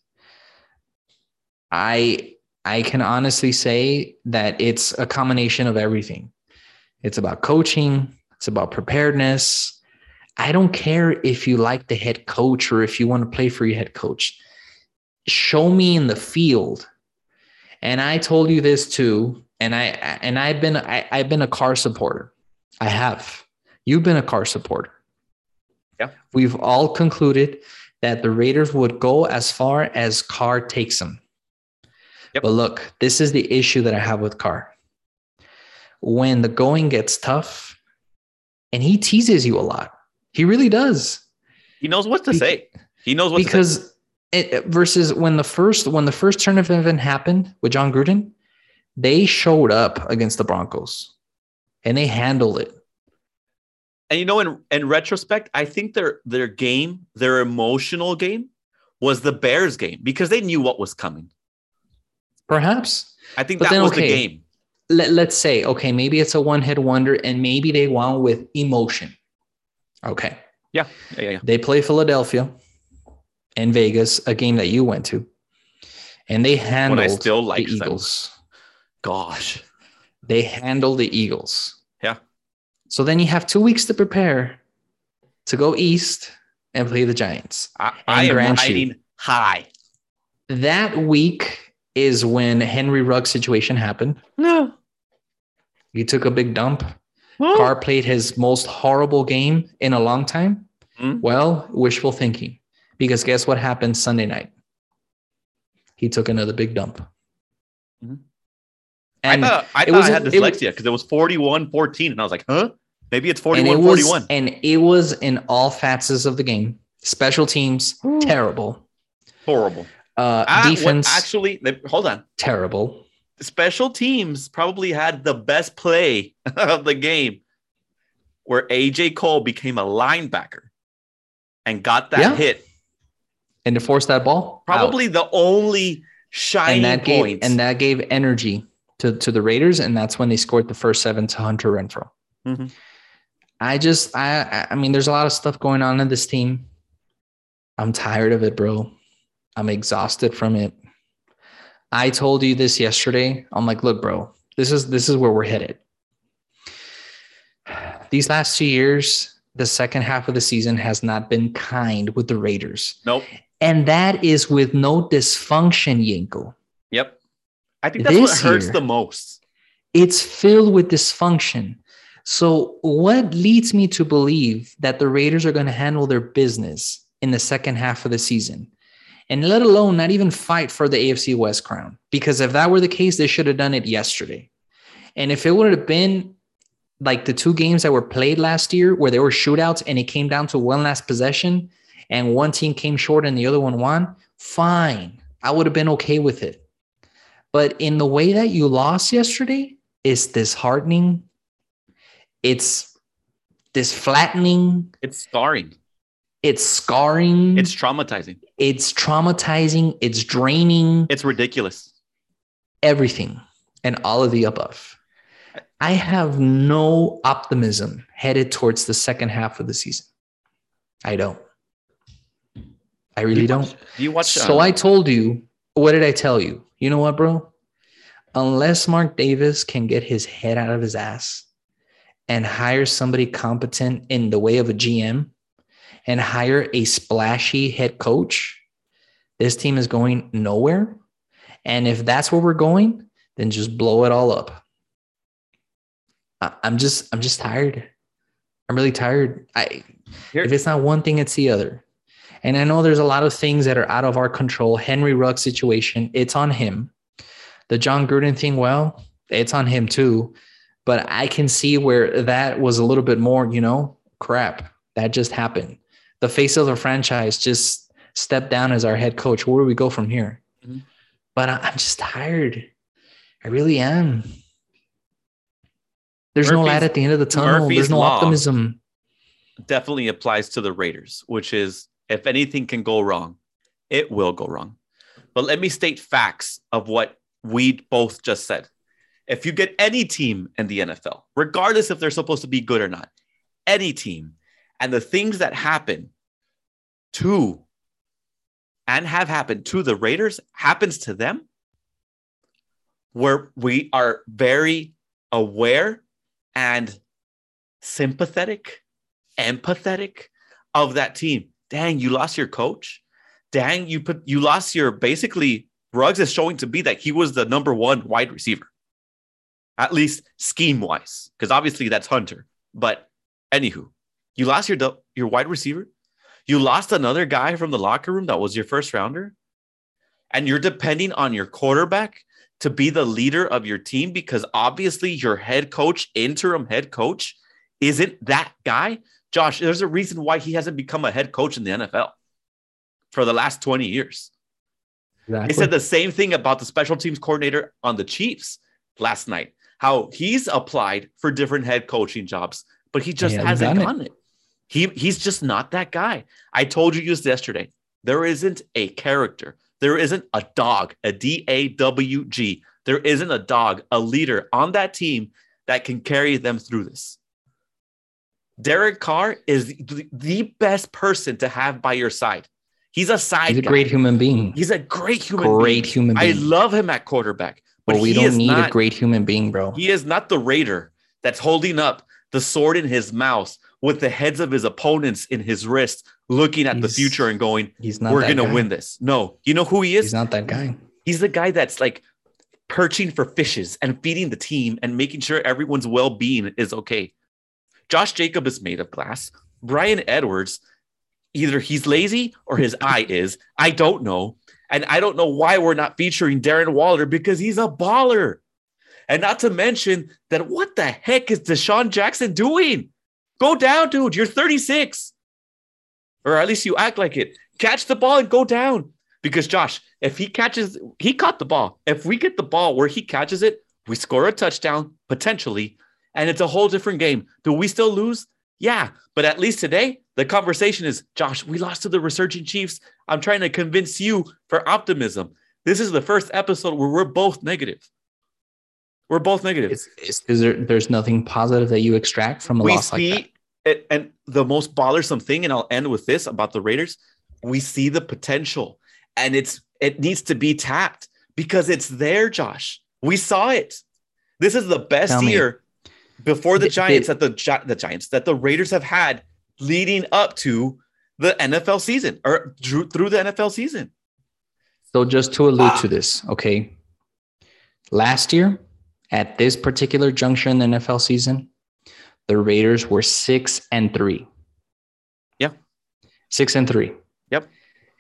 I I can honestly say that it's a combination of everything. It's about coaching, it's about preparedness, I don't care if you like the head coach or if you want to play for your head coach. Show me in the field. And I told you this too. And I and I've been I, I've been a Carr supporter. I have. You've been a Carr supporter. Yeah. We've all concluded that the Raiders would go as far as Carr takes them. Yep. But look, this is the issue that I have with Carr. When the going gets tough, and he teases you a lot. He really does. He knows what to Be- say. He knows what because it, versus when the first when the first turn of event happened with Jon Gruden, they showed up against the Broncos and they handled it. And you know, in in retrospect, I think their their game, their emotional game, was the Bears game because they knew what was coming. Perhaps. I think But that then, was okay. the game. Let, let's say, okay, maybe it's a one hit wonder and maybe they won with emotion. Okay. Yeah, yeah, yeah. They play Philadelphia and Vegas, a game that you went to, and they handled I still the liked them. Eagles. Gosh, They handled the Eagles. Yeah. So then you have two weeks to prepare to go east and play the Giants. I, I am Granchi. riding high. That week is when Henry Ruggs situation happened. No, He took a big dump. Carr played his most horrible game in a long time. Hmm. Well, wishful thinking. Because guess what happened Sunday night? He took another big dump. Mhm. And I thought I, it thought was- I had it dyslexia because it was 41-14, and I was like, huh? Maybe it's and it 41 was and it was in all facets of the game. Special teams, terrible. Horrible. Uh, what- defense, actually, they- hold on. terrible. Special teams probably had the best play of the game where AJ Cole became a linebacker and got that Yeah. hit. And to force that ball, out. Probably the only shining and that gave and that gave energy to, to the Raiders, and that's when they scored the first seven to Hunter Renfrow. Mhm. I just I- I mean, there's a lot of stuff going on in this team. I'm tired of it, bro. I'm exhausted from it. I told you this yesterday. I'm like, look, bro, this is this is where we're headed. These last two years, the second half of the season has not been kind with the Raiders. nope. And that is with no dysfunction, Yenko. Yep. I think that's what This hurts year- the most. It's filled with dysfunction. So, what leads me to believe that the Raiders are going to handle their business in the second half of the season? And let alone not even fight for the AFC West crown. Because if that were the case, they should have done it yesterday. And if it would have been like the two games that were played last year where there were shootouts and it came down to one last possession and one team came short and the other one won, fine. I would have been okay with it. But in the way that you lost yesterday, it's disheartening. It's this flattening. It's scarring. It's scarring. It's traumatizing. It's traumatizing. It's draining. It's ridiculous. everything and all of the above. I have no optimism headed towards the second half of the season. I don't. I really you don't. Watch, do you watch? So uh, I told you, what did I tell you? You know what, bro? Unless Mark Davis can get his head out of his ass and hire somebody competent in the way of a GM and hire a splashy head coach, this team is going nowhere. And if that's where we're going, then just blow it all up. I'm just, I'm just tired. I'm really tired. I, Here- if it's not one thing, it's the other. And I know there's a lot of things that are out of our control. Henry Ruggs situation, it's on him. The Jon Gruden thing, well, it's on him too. But I can see where that was a little bit more, you know, crap. That just happened. The face of the franchise just stepped down as our head coach. Where do we go from here? Mhm. But I'm just tired. I really am. There's no light at the end of the tunnel. Murphy's There's no optimism. definitely applies to the Raiders, which is if anything can go wrong, it will go wrong. But let me state facts of what we both just said. If you get any team in the NFL, regardless if they're supposed to be good or not, any team, and the things that happen to and have happened to the Raiders happens to them, where we are very aware and sympathetic, empathetic of that team. Dang, you lost your coach. Dang, you put you lost your basically Ruggs is showing to be that he was the number one wide receiver, at least scheme wise, because obviously that's Hunter. But anywho, you lost your your wide receiver. You lost another guy from the locker room that was your first rounder, and you're depending on your quarterback to be the leader of your team because obviously your head coach, interim head coach, isn't that guy. Josh, there's a reason why he hasn't become a head coach in the NFL. for the last 20 years. Exactly. They said the same thing about the special teams coordinator on the Chiefs last night. How he's applied for different head coaching jobs, but he just hasn't hasn't done it. done it. He he's just not that guy. I told you just yesterday. There isn't a character. There isn't a dog, a D A W G. There isn't a dog, a leader on that team that can carry them through this. Derek Carr is the, best person to have by your side. He's a side. He's a guy. great human being. He's a great human. great being. human I love him at quarterback, but, but we don't need not, a great human being, bro. He is not the raider that's holding up the sword in his mouth with the heads of his opponents in his wrist, looking at the future and going, He's not. "We're gonna guy. win this." No, you know who he is? He's not that guy. He's the guy that's like perching for fishes and feeding the team and making sure everyone's well-being is okay. Josh Jacobs is made of glass. Bryan Edwards, either he's lazy or his eye is. I don't know. And I don't know why we're not featuring Darren Waller because he's a baller. And not to mention that what the heck is DeSean Jackson doing? Go down, dude. You're 36. Or at least you act like it. Catch the ball and go down. Because Josh, if he catches, he caught the ball. If we get the ball where he catches it, we score a touchdown potentially, and it's a whole different game. Do we still lose? Yeah, but at least today the conversation is, Josh, we lost to the resurging Chiefs. I'm trying to convince you for optimism. This is the first episode where we're both negative. We're both negative. Is, is, is there? There's nothing positive that you extract from a we loss like that. It, and the most bothersome thing, and I'll end with this about the Raiders. We see the potential, and it's it needs to be tapped because it's there, Josh. We saw it. This is the best Tell me. year before the Th- Giants th- that the the Giants that the Raiders have had leading up to the NFL season or drew, through the NFL season. So just to allude to ah. this, okay. Last year, at this particular juncture in the NFL season, the Raiders were six and three. Yeah. Six and three. Yep.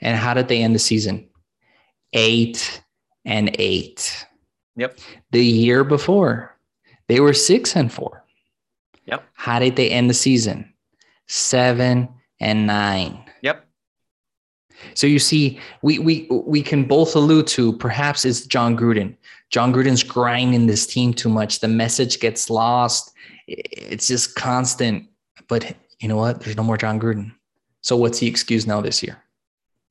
And how did they end the season? Eight and eight. Yep. The year before, they were six and four. Yep. How did they end the season? Seven and nine. Yep. So you see, we we we can both allude to perhaps it's Jon Gruden. Jon Gruden's grinding this team too much. The message gets lost. It's just constant. But you know what? There's no more Jon Gruden. So what's the excuse now this year?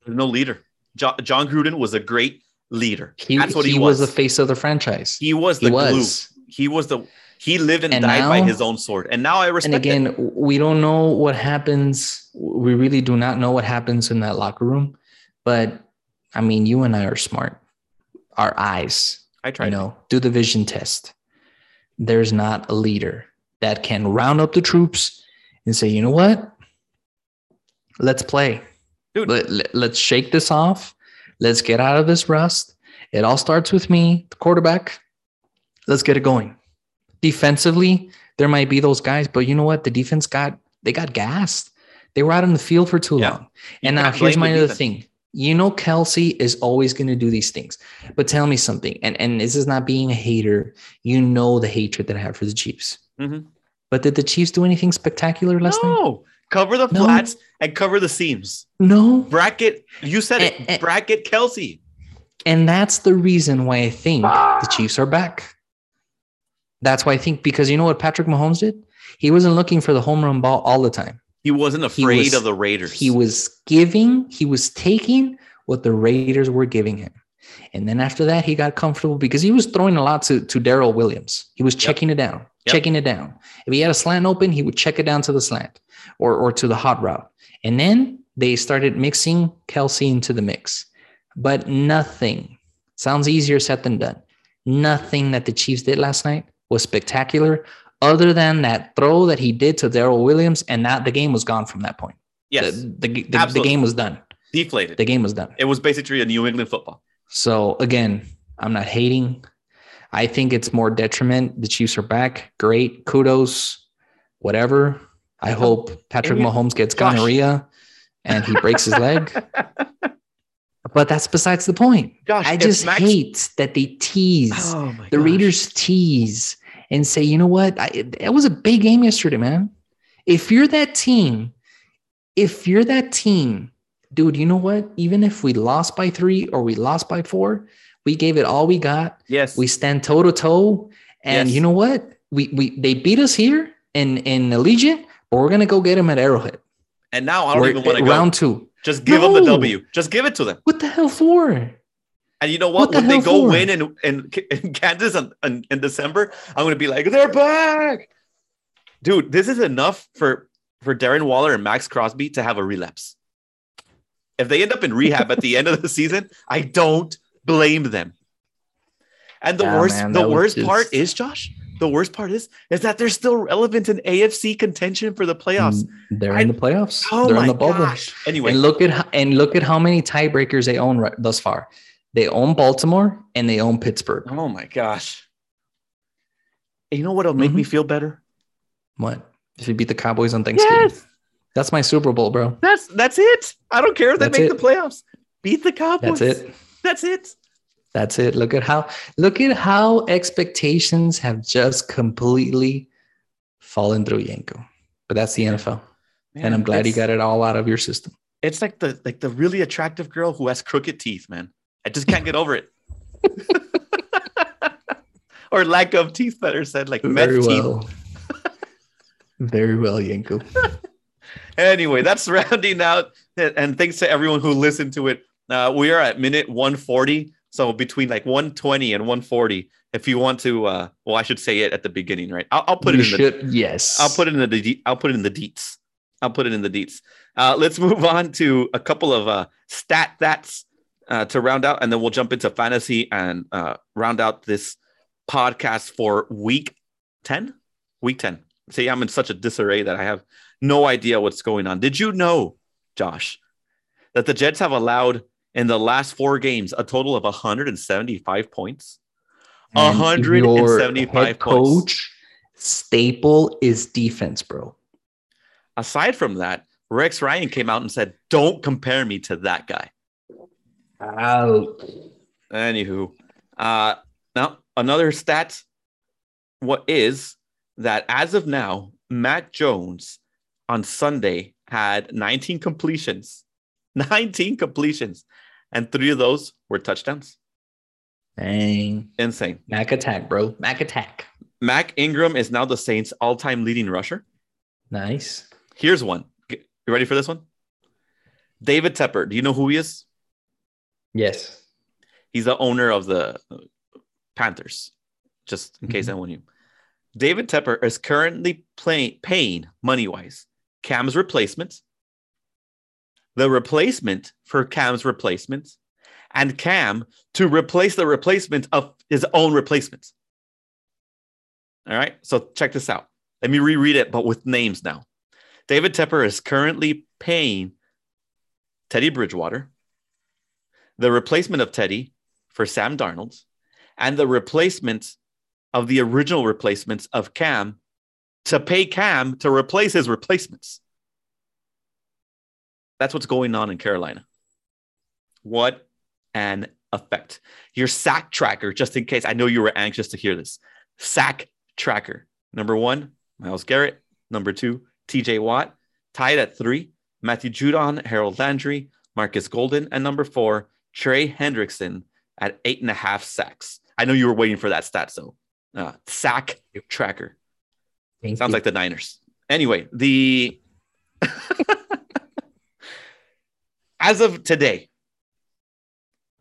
There's no leader. Jo- Jon Gruden was a great leader. He, That's what he, he was. was the face of the franchise. he was the He glue. He was the he lived and, And died by his own sword. And now I respect And it. again, we don't know what happens. We really do not know what happens in that locker room. But I mean, you and I are smart. Our eyes, I try. you know, do the vision test. There's not a leader that can round up the troops and say, you know what? Let's play. Dude. Let, let, let's shake this off. Let's get out of this rust. It all starts with me, the quarterback. Let's get it going. Defensively, there might be those guys, but you know what? The defense got they got gassed. They were out on the field for too Yeah. long. And You now here's my other defense. thing. You know, Kelce is always going to do these things. But tell me something, and, and this is not being a hater. You know the hatred that I have for the Chiefs. Mhm. But did the Chiefs do anything spectacular last night? No, cover the No. flats and cover the seams. No. Bracket, you said it. Eh, eh. Bracket Kelce. And that's the reason why I think the Chiefs are back. That's why I think because you know what Patrick Mahomes did? He wasn't looking for the home run ball all the time. He wasn't He afraid was- of the Raiders. He was giving, he was taking what the Raiders were giving him. And then after that, he got comfortable because he was throwing a lot to, to Darrel Williams. He was checking it down, Yep. checking it down. If he had a slant open, he would check it down to the slant or, or to the hot route. And then they started mixing Kelce into the mix. But nothing sounds easier said than done. Nothing that the Chiefs did last night was spectacular, other than that throw that he did to Darrel Williams, and that the game was gone from that point. yes, The, the, the, the game was done. deflated. The game was done. it was basically a New England football. So again, I'm not hating. I think it's more detriment. The Chiefs are back. Great. Kudos. Whatever. I hope Patrick you- Mahomes gets Gosh. gonorrhea and he breaks his leg. But that's besides the point. Gosh, I just Max- hate that they tease. Oh the gosh. Raiders tease and say, you know what? I, it was a big game yesterday, man. If you're that team, if you're that team dude, you know what? Even if we lost by three or we lost by four, we gave it all we got. Yes. We stand toe to toe. And Yes. you know what? We we they beat us here in in Allegiant, but we're gonna go get them at Arrowhead. and now I don't We're- even want to go. round two. Just give them the W. Just give it to them. What the hell for? And you know What what? the when they go for? win in, in, in Kansas in, in, in December, I'm going to be like, they're back. Dude, this is enough for, for Darren Waller and Maxx Crosby to have a relapse. If they end up in rehab at the end of the season, I don't blame them. And the Yeah, worst, man, the worst just- part is, Josh, the worst part is, is that they're still relevant in AFC contention for the playoffs. Mm, They're I- in the playoffs. Oh They're my in the bubble. gosh. Anyway, And look at how, and look at how many tiebreakers they own right, thus far. They own Baltimore and they own Pittsburgh. oh my gosh. You know what'll make Mhm. me feel better? What if you beat the Cowboys on Thanksgiving? Yes. That's my Super Bowl, bro. That's that's it. I don't care if they That's make it. the playoffs. Beat the Cowboys. That's it. That's it. That's it. Look at how look at how expectations have just completely fallen through Yenko. But that's the NFL. and I'm glad you got it all out of your system. It's like the like the really attractive girl who has crooked teeth, man. I just can't get over it. or lack of teeth, better said, like meth Very teeth. well. Very well, Yenko. Anyway, that's rounding out. And thanks to everyone who listened to it. Uh, we are at minute 140. So between like 120 and 140. If you want to, uh, well, I should say it at the beginning, right? I'll, I'll put you it in the yes. I'll put it in the de- I'll put it in the deets. I'll put it in the deets. Uh, let's move on to a couple of uh, stat that's uh, to round out, and then we'll jump into fantasy and uh, round out this podcast for week ten. Week ten. See, I'm in such a disarray that I have no idea what's going on. Did you know, Josh, that the Jets have allowed in the last four games a total of 175 points? And 175 head points. coach staple is defense, bro. aside from that, Rex Ryan came out and said, "Don't compare me to that guy." Out. Anywho, uh, now another stat. What is that? As of now, Mac Jones on Sunday had 19 completions, 19 completions, and three of those were touchdowns. Dang. Insane. Mac attack, bro. Mac attack. Mark Ingram is now the Saints' all-time leading rusher. Nice. Here's one. You ready for this one? David Tepper. Do you know who he is? Yes. He's the owner of the Panthers, just in case Mhm. anyone knew. David Tepper is currently play, paying money wise Cam's replacement, the replacement for Cam's replacement, and Cam to replace the replacement of his own replacement. All right, so check this out. Let me reread it, but with names now. David Tepper is currently paying Teddy Bridgewater, the replacement of Teddy for Sam Darnold, and the replacement of the original replacements of Cam to pay Cam to replace his replacements. That's what's going on in Carolina. What an effect. Your sack tracker, just in case I know you were anxious to hear this. Sack tracker. Number one, Myles Garrett. Number two, TJ Watt. Tied at three, Matthew Judon, Harold Landry, Marcus Golden. And number four, Trey Hendrickson at eight and a half sacks. I know you were waiting for that stat, so uh, sack tracker. Thank Sounds you. like the Niners. Anyway, the as of today,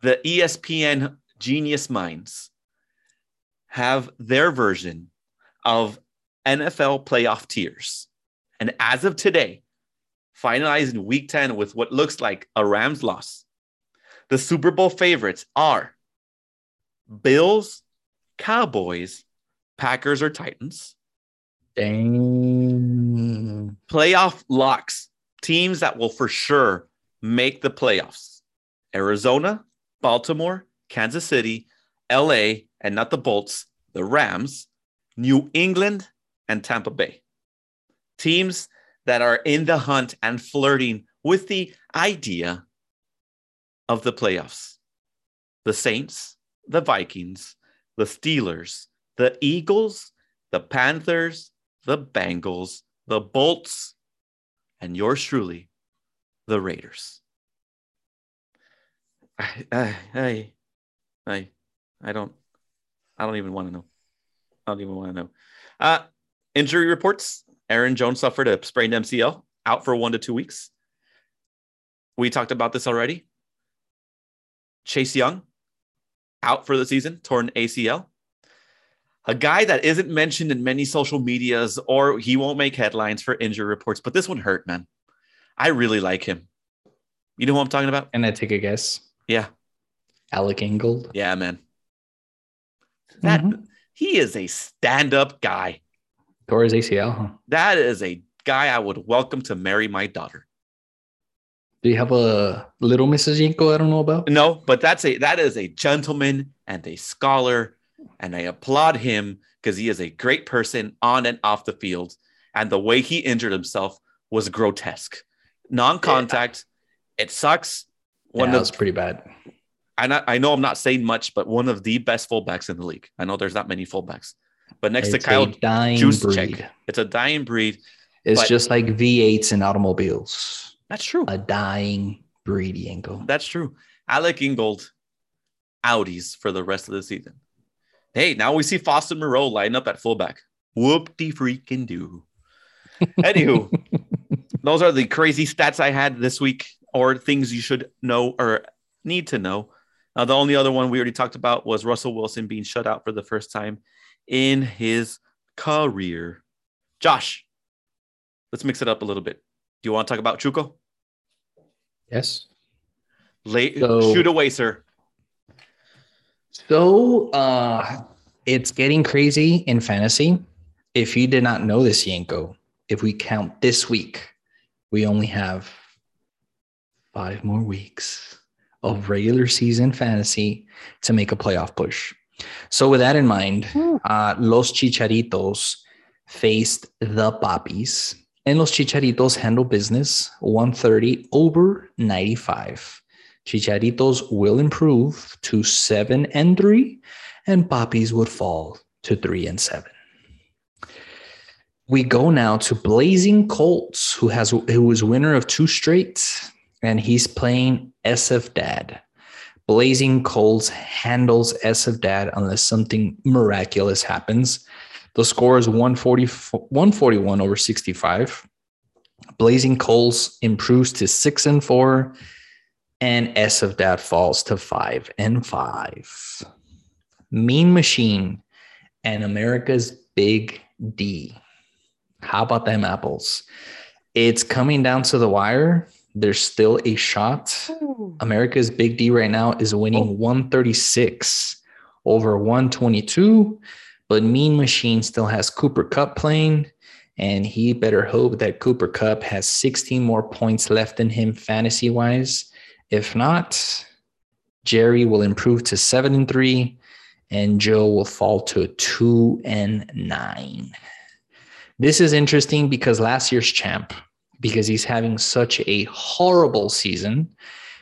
the ESPN genius minds have their version of NFL playoff tiers. And as of today, finalizing week 10 with what looks like a Rams loss, the Super Bowl favorites are Bills, Cowboys, Packers, or Titans Dang. playoff locks, teams that will for sure make the playoffs Arizona, Baltimore, Kansas City, LA, and not the Bolts, the Rams, New England, and Tampa Bay. Teams that are in the hunt and flirting with the idea of the playoffs. The Saints, the Vikings, the Steelers, the Eagles, the Panthers, the Bengals, the Bolts, and yours truly, the Raiders. I, I, I, I, don't, I don't even want to know. I don't even want to know. Uh, injury reports: Aaron Jones suffered a sprained MCL, out for one to two weeks. We talked about this already. Chase Young, out for the season, torn ACL. A guy that isn't mentioned in many social medias, or he won't make headlines for injury reports, but this one hurt, man. I really like him. You know who I'm talking about? And I take a guess. Yeah. Alec Ingold. Yeah, man. That Mhm. he is a stand-up guy. Tore his ACL. That is a guy I would welcome to marry my daughter. Do you have a little Mrs. Yenko I don't know about? No, but that's a that is a gentleman and a scholar, and I applaud him because he is a great person on and off the field. And the way he injured himself was grotesque. Non-contact. It sucks. One yeah, of pretty bad. I I know I'm not saying much, but one of the best fullbacks in the league. I know there's not many fullbacks, but next it's to Kyle, a dying Juice check. it's a dying breed. It's just like V8s in automobiles. That's true. A dying breed, Yenko. That's true. Alec Ingold, Audis for the rest of the season. Hey, now we see Foster Moreau line up at fullback. Whoop de freaking do. Anywho, those are the crazy stats I had this week, or things you should know or need to know. Uh, the only other one we already talked about was Russell Wilson being shut out for the first time in his career. Josh, let's mix it up a little bit. Do you want to talk about Chuco? Yes. Late, So- shoot away, sir. So uh it's getting crazy in fantasy. If you did not know this, Yenko, if we count this week, we only have five more weeks of regular season fantasy to make a playoff push. So with that in mind, uh, Los Chicharitos faced the Poppies, and Los Chicharitos handle business 130 over 95. Chicharitos will improve to seven and three, and Poppies would fall to three and seven. We go now to Blazing Colts, who has who is winner of two straight, and he's playing SF Dad. Blazing Colts handles SF Dad unless something miraculous happens. The score is 140, 141 over 65. Blazing Colts improves to six and four, and S of falls to five and five. Mean Machine and America's Big D. How about them apples? It's coming down to the wire. There's still a shot. America's Big D right now is winning 136 over 122, but Mean Machine still has Cooper Kupp playing, and he better hope that Cooper Kupp has 16 more points left in him fantasy wise. If not, Jerry will improve to seven and three, and Joe will fall to two and nine. This is interesting because last year's champ, because he's having such a horrible season,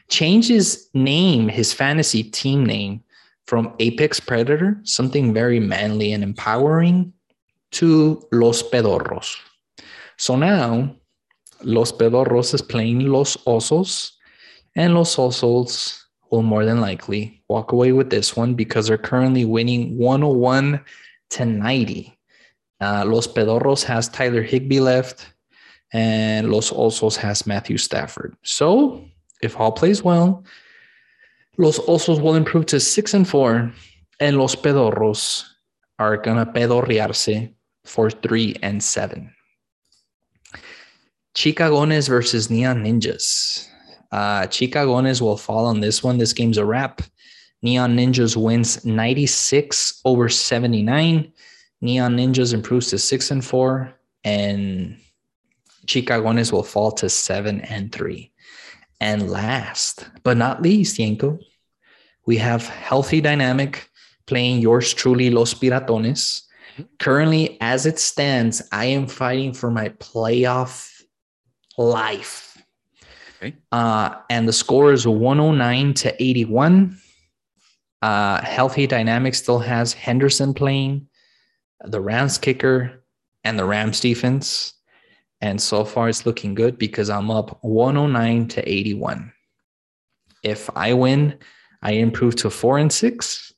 changed his name, his fantasy team name from Apex Predator, something very manly and empowering, to Los Pedorros. So now Los Pedorros is playing Los Osos, and Los Osos will more than likely walk away with this one because they're currently winning 101 to 90. Uh, Los Pedorros has Tyler Higbee left, and Los Osos has Matthew Stafford. So if all plays well, Los Osos will improve to six and four, and Los Pedorros are gonna pedorrearse for three and seven. Chicagones versus Neon Ninjas. Uh, Chicagones will fall on this one. This game's a wrap. Neon Ninjas wins 96 over 79. Neon Ninjas improves to six and four, and Chicagones will fall to seven and three. And last but not least, Yenko, we have Healthy Dynamic playing yours truly, Los Piratones. Currently, as it stands, I am fighting for my playoff life. Okay. Uh, and the score is 109 to 81. Uh, Healthy Dynamic still has Henderson playing, the Rams kicker, and the Rams defense. And so far, it's looking good because I'm up 109 to 81. If I win, I improve to four and six,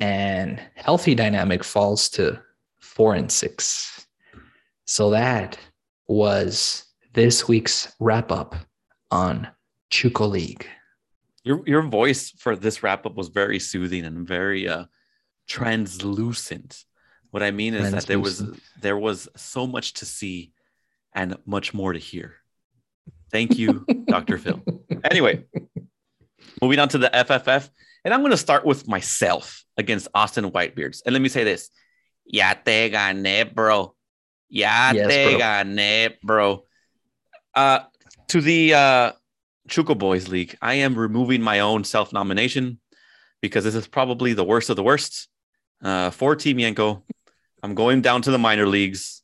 and healthy dynamic falls to four and six. So that was this week's wrap up on Chuco League. Your your voice for this wrap up was very soothing and very uh translucent. What I mean is that there was there was so much to see and much more to hear. Thank you, Dr. Phil. Anyway, moving on to the FFF, and I'm going to start with myself against Austin Whitebeards. And let me say this: Ya te gané, bro. Ya Yes, te bro. gané, bro. Uh, to the uh, Chuco Boys League, I am removing my own self nomination because this is probably the worst of the worst. Uh, for Team Yenko, I'm going down to the minor leagues.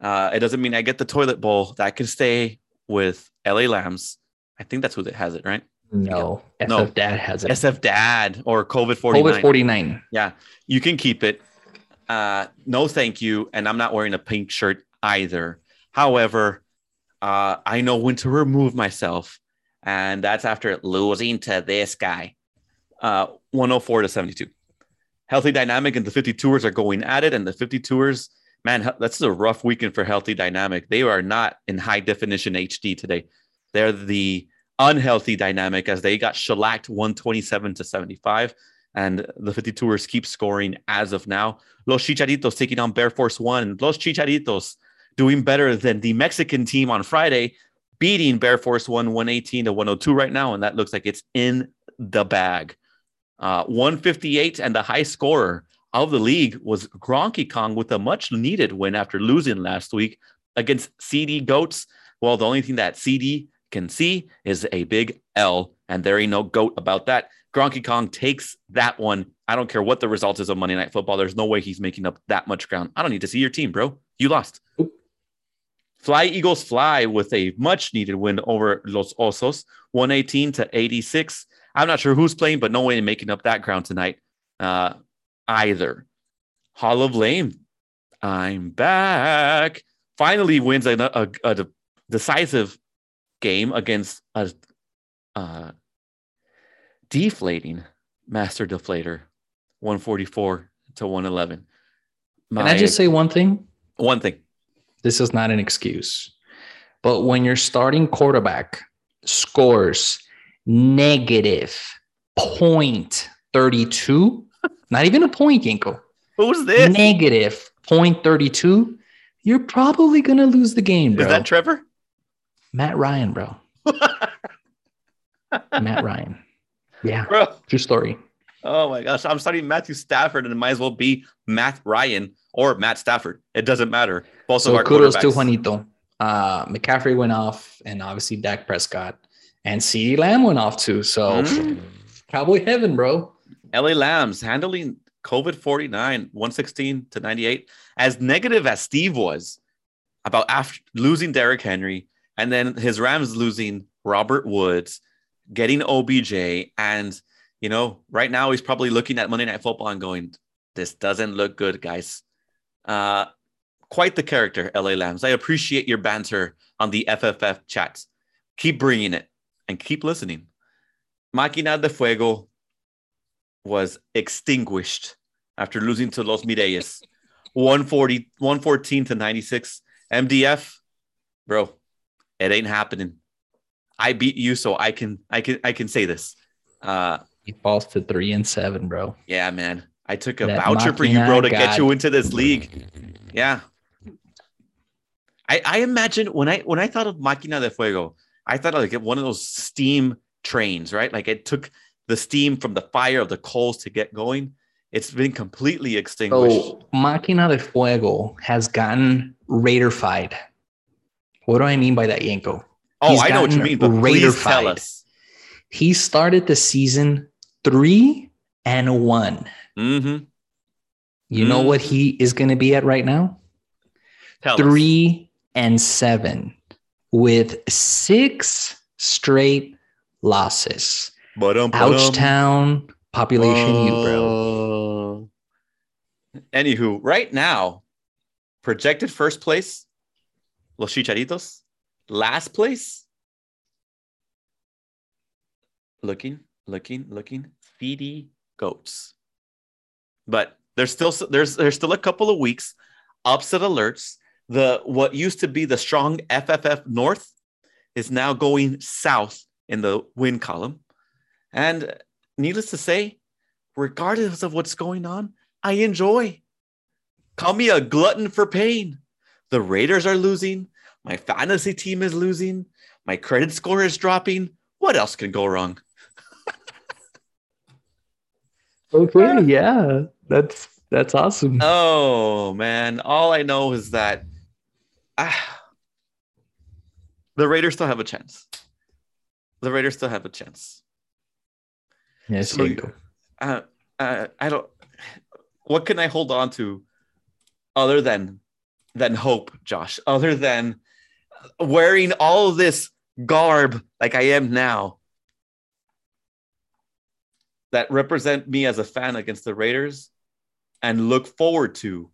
Uh, it doesn't mean I get the toilet bowl. That can stay with LA Lambs. I think that's who that has it, right? No, FF No. Dad has it. SF Dad or COVID 49. COVID 49. Yeah, you can keep it. Uh, no, thank you. And I'm not wearing a pink shirt either. However, uh, I know when to remove myself, and that's after losing to this guy. Uh, 104 to 72. Healthy Dynamic and the 52ers are going at it, and the 52ers, man, that's a rough weekend for Healthy Dynamic. They are not in high definition HD today. They're the unhealthy dynamic as they got shellacked 127 to 75 and the 52ers keep scoring as of now. Los Chicharitos taking on Bear Force One. Los Chicharitos doing better than the Mexican team on Friday, beating Bear Force One 118 to 102 right now. And that looks like it's in the bag. Uh, 158 and the high scorer of the league was Gronky Kong with a much needed win after losing last week against CD Goats. Well, the only thing that CD can see is a big L, and there ain't no goat about that. Gronky Kong takes that one. I don't care what the result is of Monday Night Football. There's no way he's making up that much ground. I don't need to see your team, bro. You lost. Oop. Fly Eagles fly with a much needed win over Los Osos, 118 to 86. I'm not sure who's playing, but no way in making up that ground tonight uh, either. Hall of Lame, I'm back. Finally wins a, a, a decisive game against a uh, deflating Master Deflator, 144 to 111. Can I just say one thing? one thing? This is not an excuse. But when your starting quarterback scores negative 0.32, not even a point, Yenko, Who's this? negative 0.32, you're probably going to lose the game, bro. Is that Trevor? Matt Ryan, bro. Matt Ryan. Yeah, Bro. true story. Oh my gosh. I'm studying Matthew Stafford and it might as well be Matt Ryan or Matt Stafford. It doesn't matter. Both of our kudos to. Juanito. Uh, McCaffrey went off, and obviously Dak Prescott and CeeDee Lamb went off too. So Mm. Cowboy heaven, bro. LA Lambs handling COVID 49, 116 to 98. As negative as Steve was about after losing Derrick Henry and then his Rams losing Robert Woods, getting OBJ. And, you know, right now he's probably looking at Monday Night Football and going, this doesn't look good, guys. Uh, quite the character, LA Lambs. I appreciate your banter on the FFF chats. Keep bringing it and keep listening. Máquina de Fuego was extinguished after losing to Los Mireyes 140, 114 to 96. MDF, bro, it ain't happening. I beat you, so I can I can I can say this. Uh He falls to three and seven, bro. yeah, man. I took a That voucher for you, bro, to get you into this league. Yeah. I, I imagine when I when I thought of Máquina de Fuego, I thought like one of those steam trains, right? Like it took the steam from the fire of the coals to get going. It's been completely extinguished. So Máquina de Fuego has gotten Raiderfied. What do I mean by that, Yenko? oh, he's I know what you mean, but please tell us. He started the season three and one. Mm-hmm. You know Mm. what he is going to be at right now? Tell us. three and seven with six straight losses. Ba-dum. Ouchtown population, you bro. Uh, Anywho, right now, projected first place, Los Chicharitos. Last place, looking, looking, looking. Feedy goats. But there's still there's there's still a couple of weeks. Upset alerts. The what used to be the strong FFF North is now going south in the win column. And needless to say, regardless of what's going on, I enjoy. Call me a glutton for pain. The Raiders are losing. My fantasy team is losing. My credit score is dropping. What else can go wrong? okay, yeah, that's that's awesome. Oh man, all I know is that ah, the Raiders still have a chance. The Raiders still have a chance. Yes, so, uh, uh, I don't. What can I hold on to other than than hope, Josh? Other than wearing all this garb like I am now that represent me as a fan against the Raiders and look forward to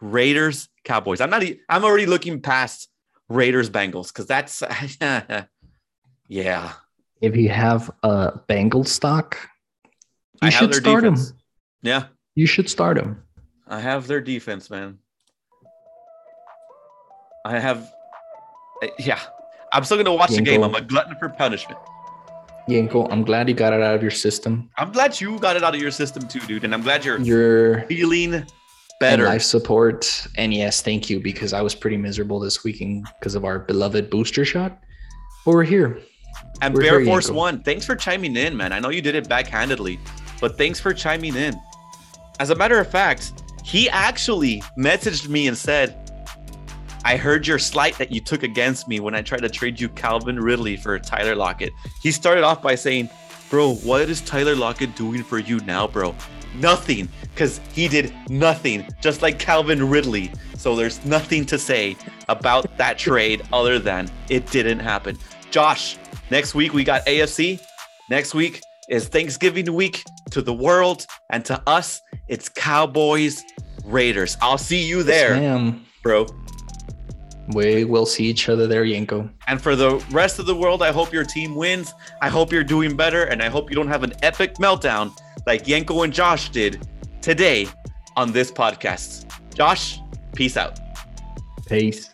Raiders Cowboys. I'm not I'm already looking past Raiders Bengals cuz that's yeah. If you have a Bengals stock, you I should start defense. them. Yeah. You should start them. I have their defense, man. I have yeah, I'm still gonna watch Yenko, the game. I'm a glutton for punishment. Yenko, I'm glad you got it out of your system. I'm glad you got it out of your system too, dude. And I'm glad you're you're feeling better. life support. And yes, thank you because I was pretty miserable this weekend because of our beloved booster shot. But we're here. And we're Bear Force. One, thanks for chiming in, man. I know you did it backhandedly, but thanks for chiming in. As a matter of fact, he actually messaged me and said, I heard your slight that you took against me when I tried to trade you Calvin Ridley for Tyler Lockett. He started off by saying, Bro, what is Tyler Lockett doing for you now, bro? Nothing, because he did nothing, just like Calvin Ridley. So there's nothing to say about that trade other than it didn't happen. Josh, next week we got AFC. Next week is Thanksgiving week to the world, and to us, it's Cowboys Raiders. I'll see you there, yes, bro. We will see each other there, Yenko. And for the rest of the world, I hope your team wins. I hope you're doing better, and I hope you don't have an epic meltdown like Yanko and Josh did today on this podcast. Josh, peace out. Peace.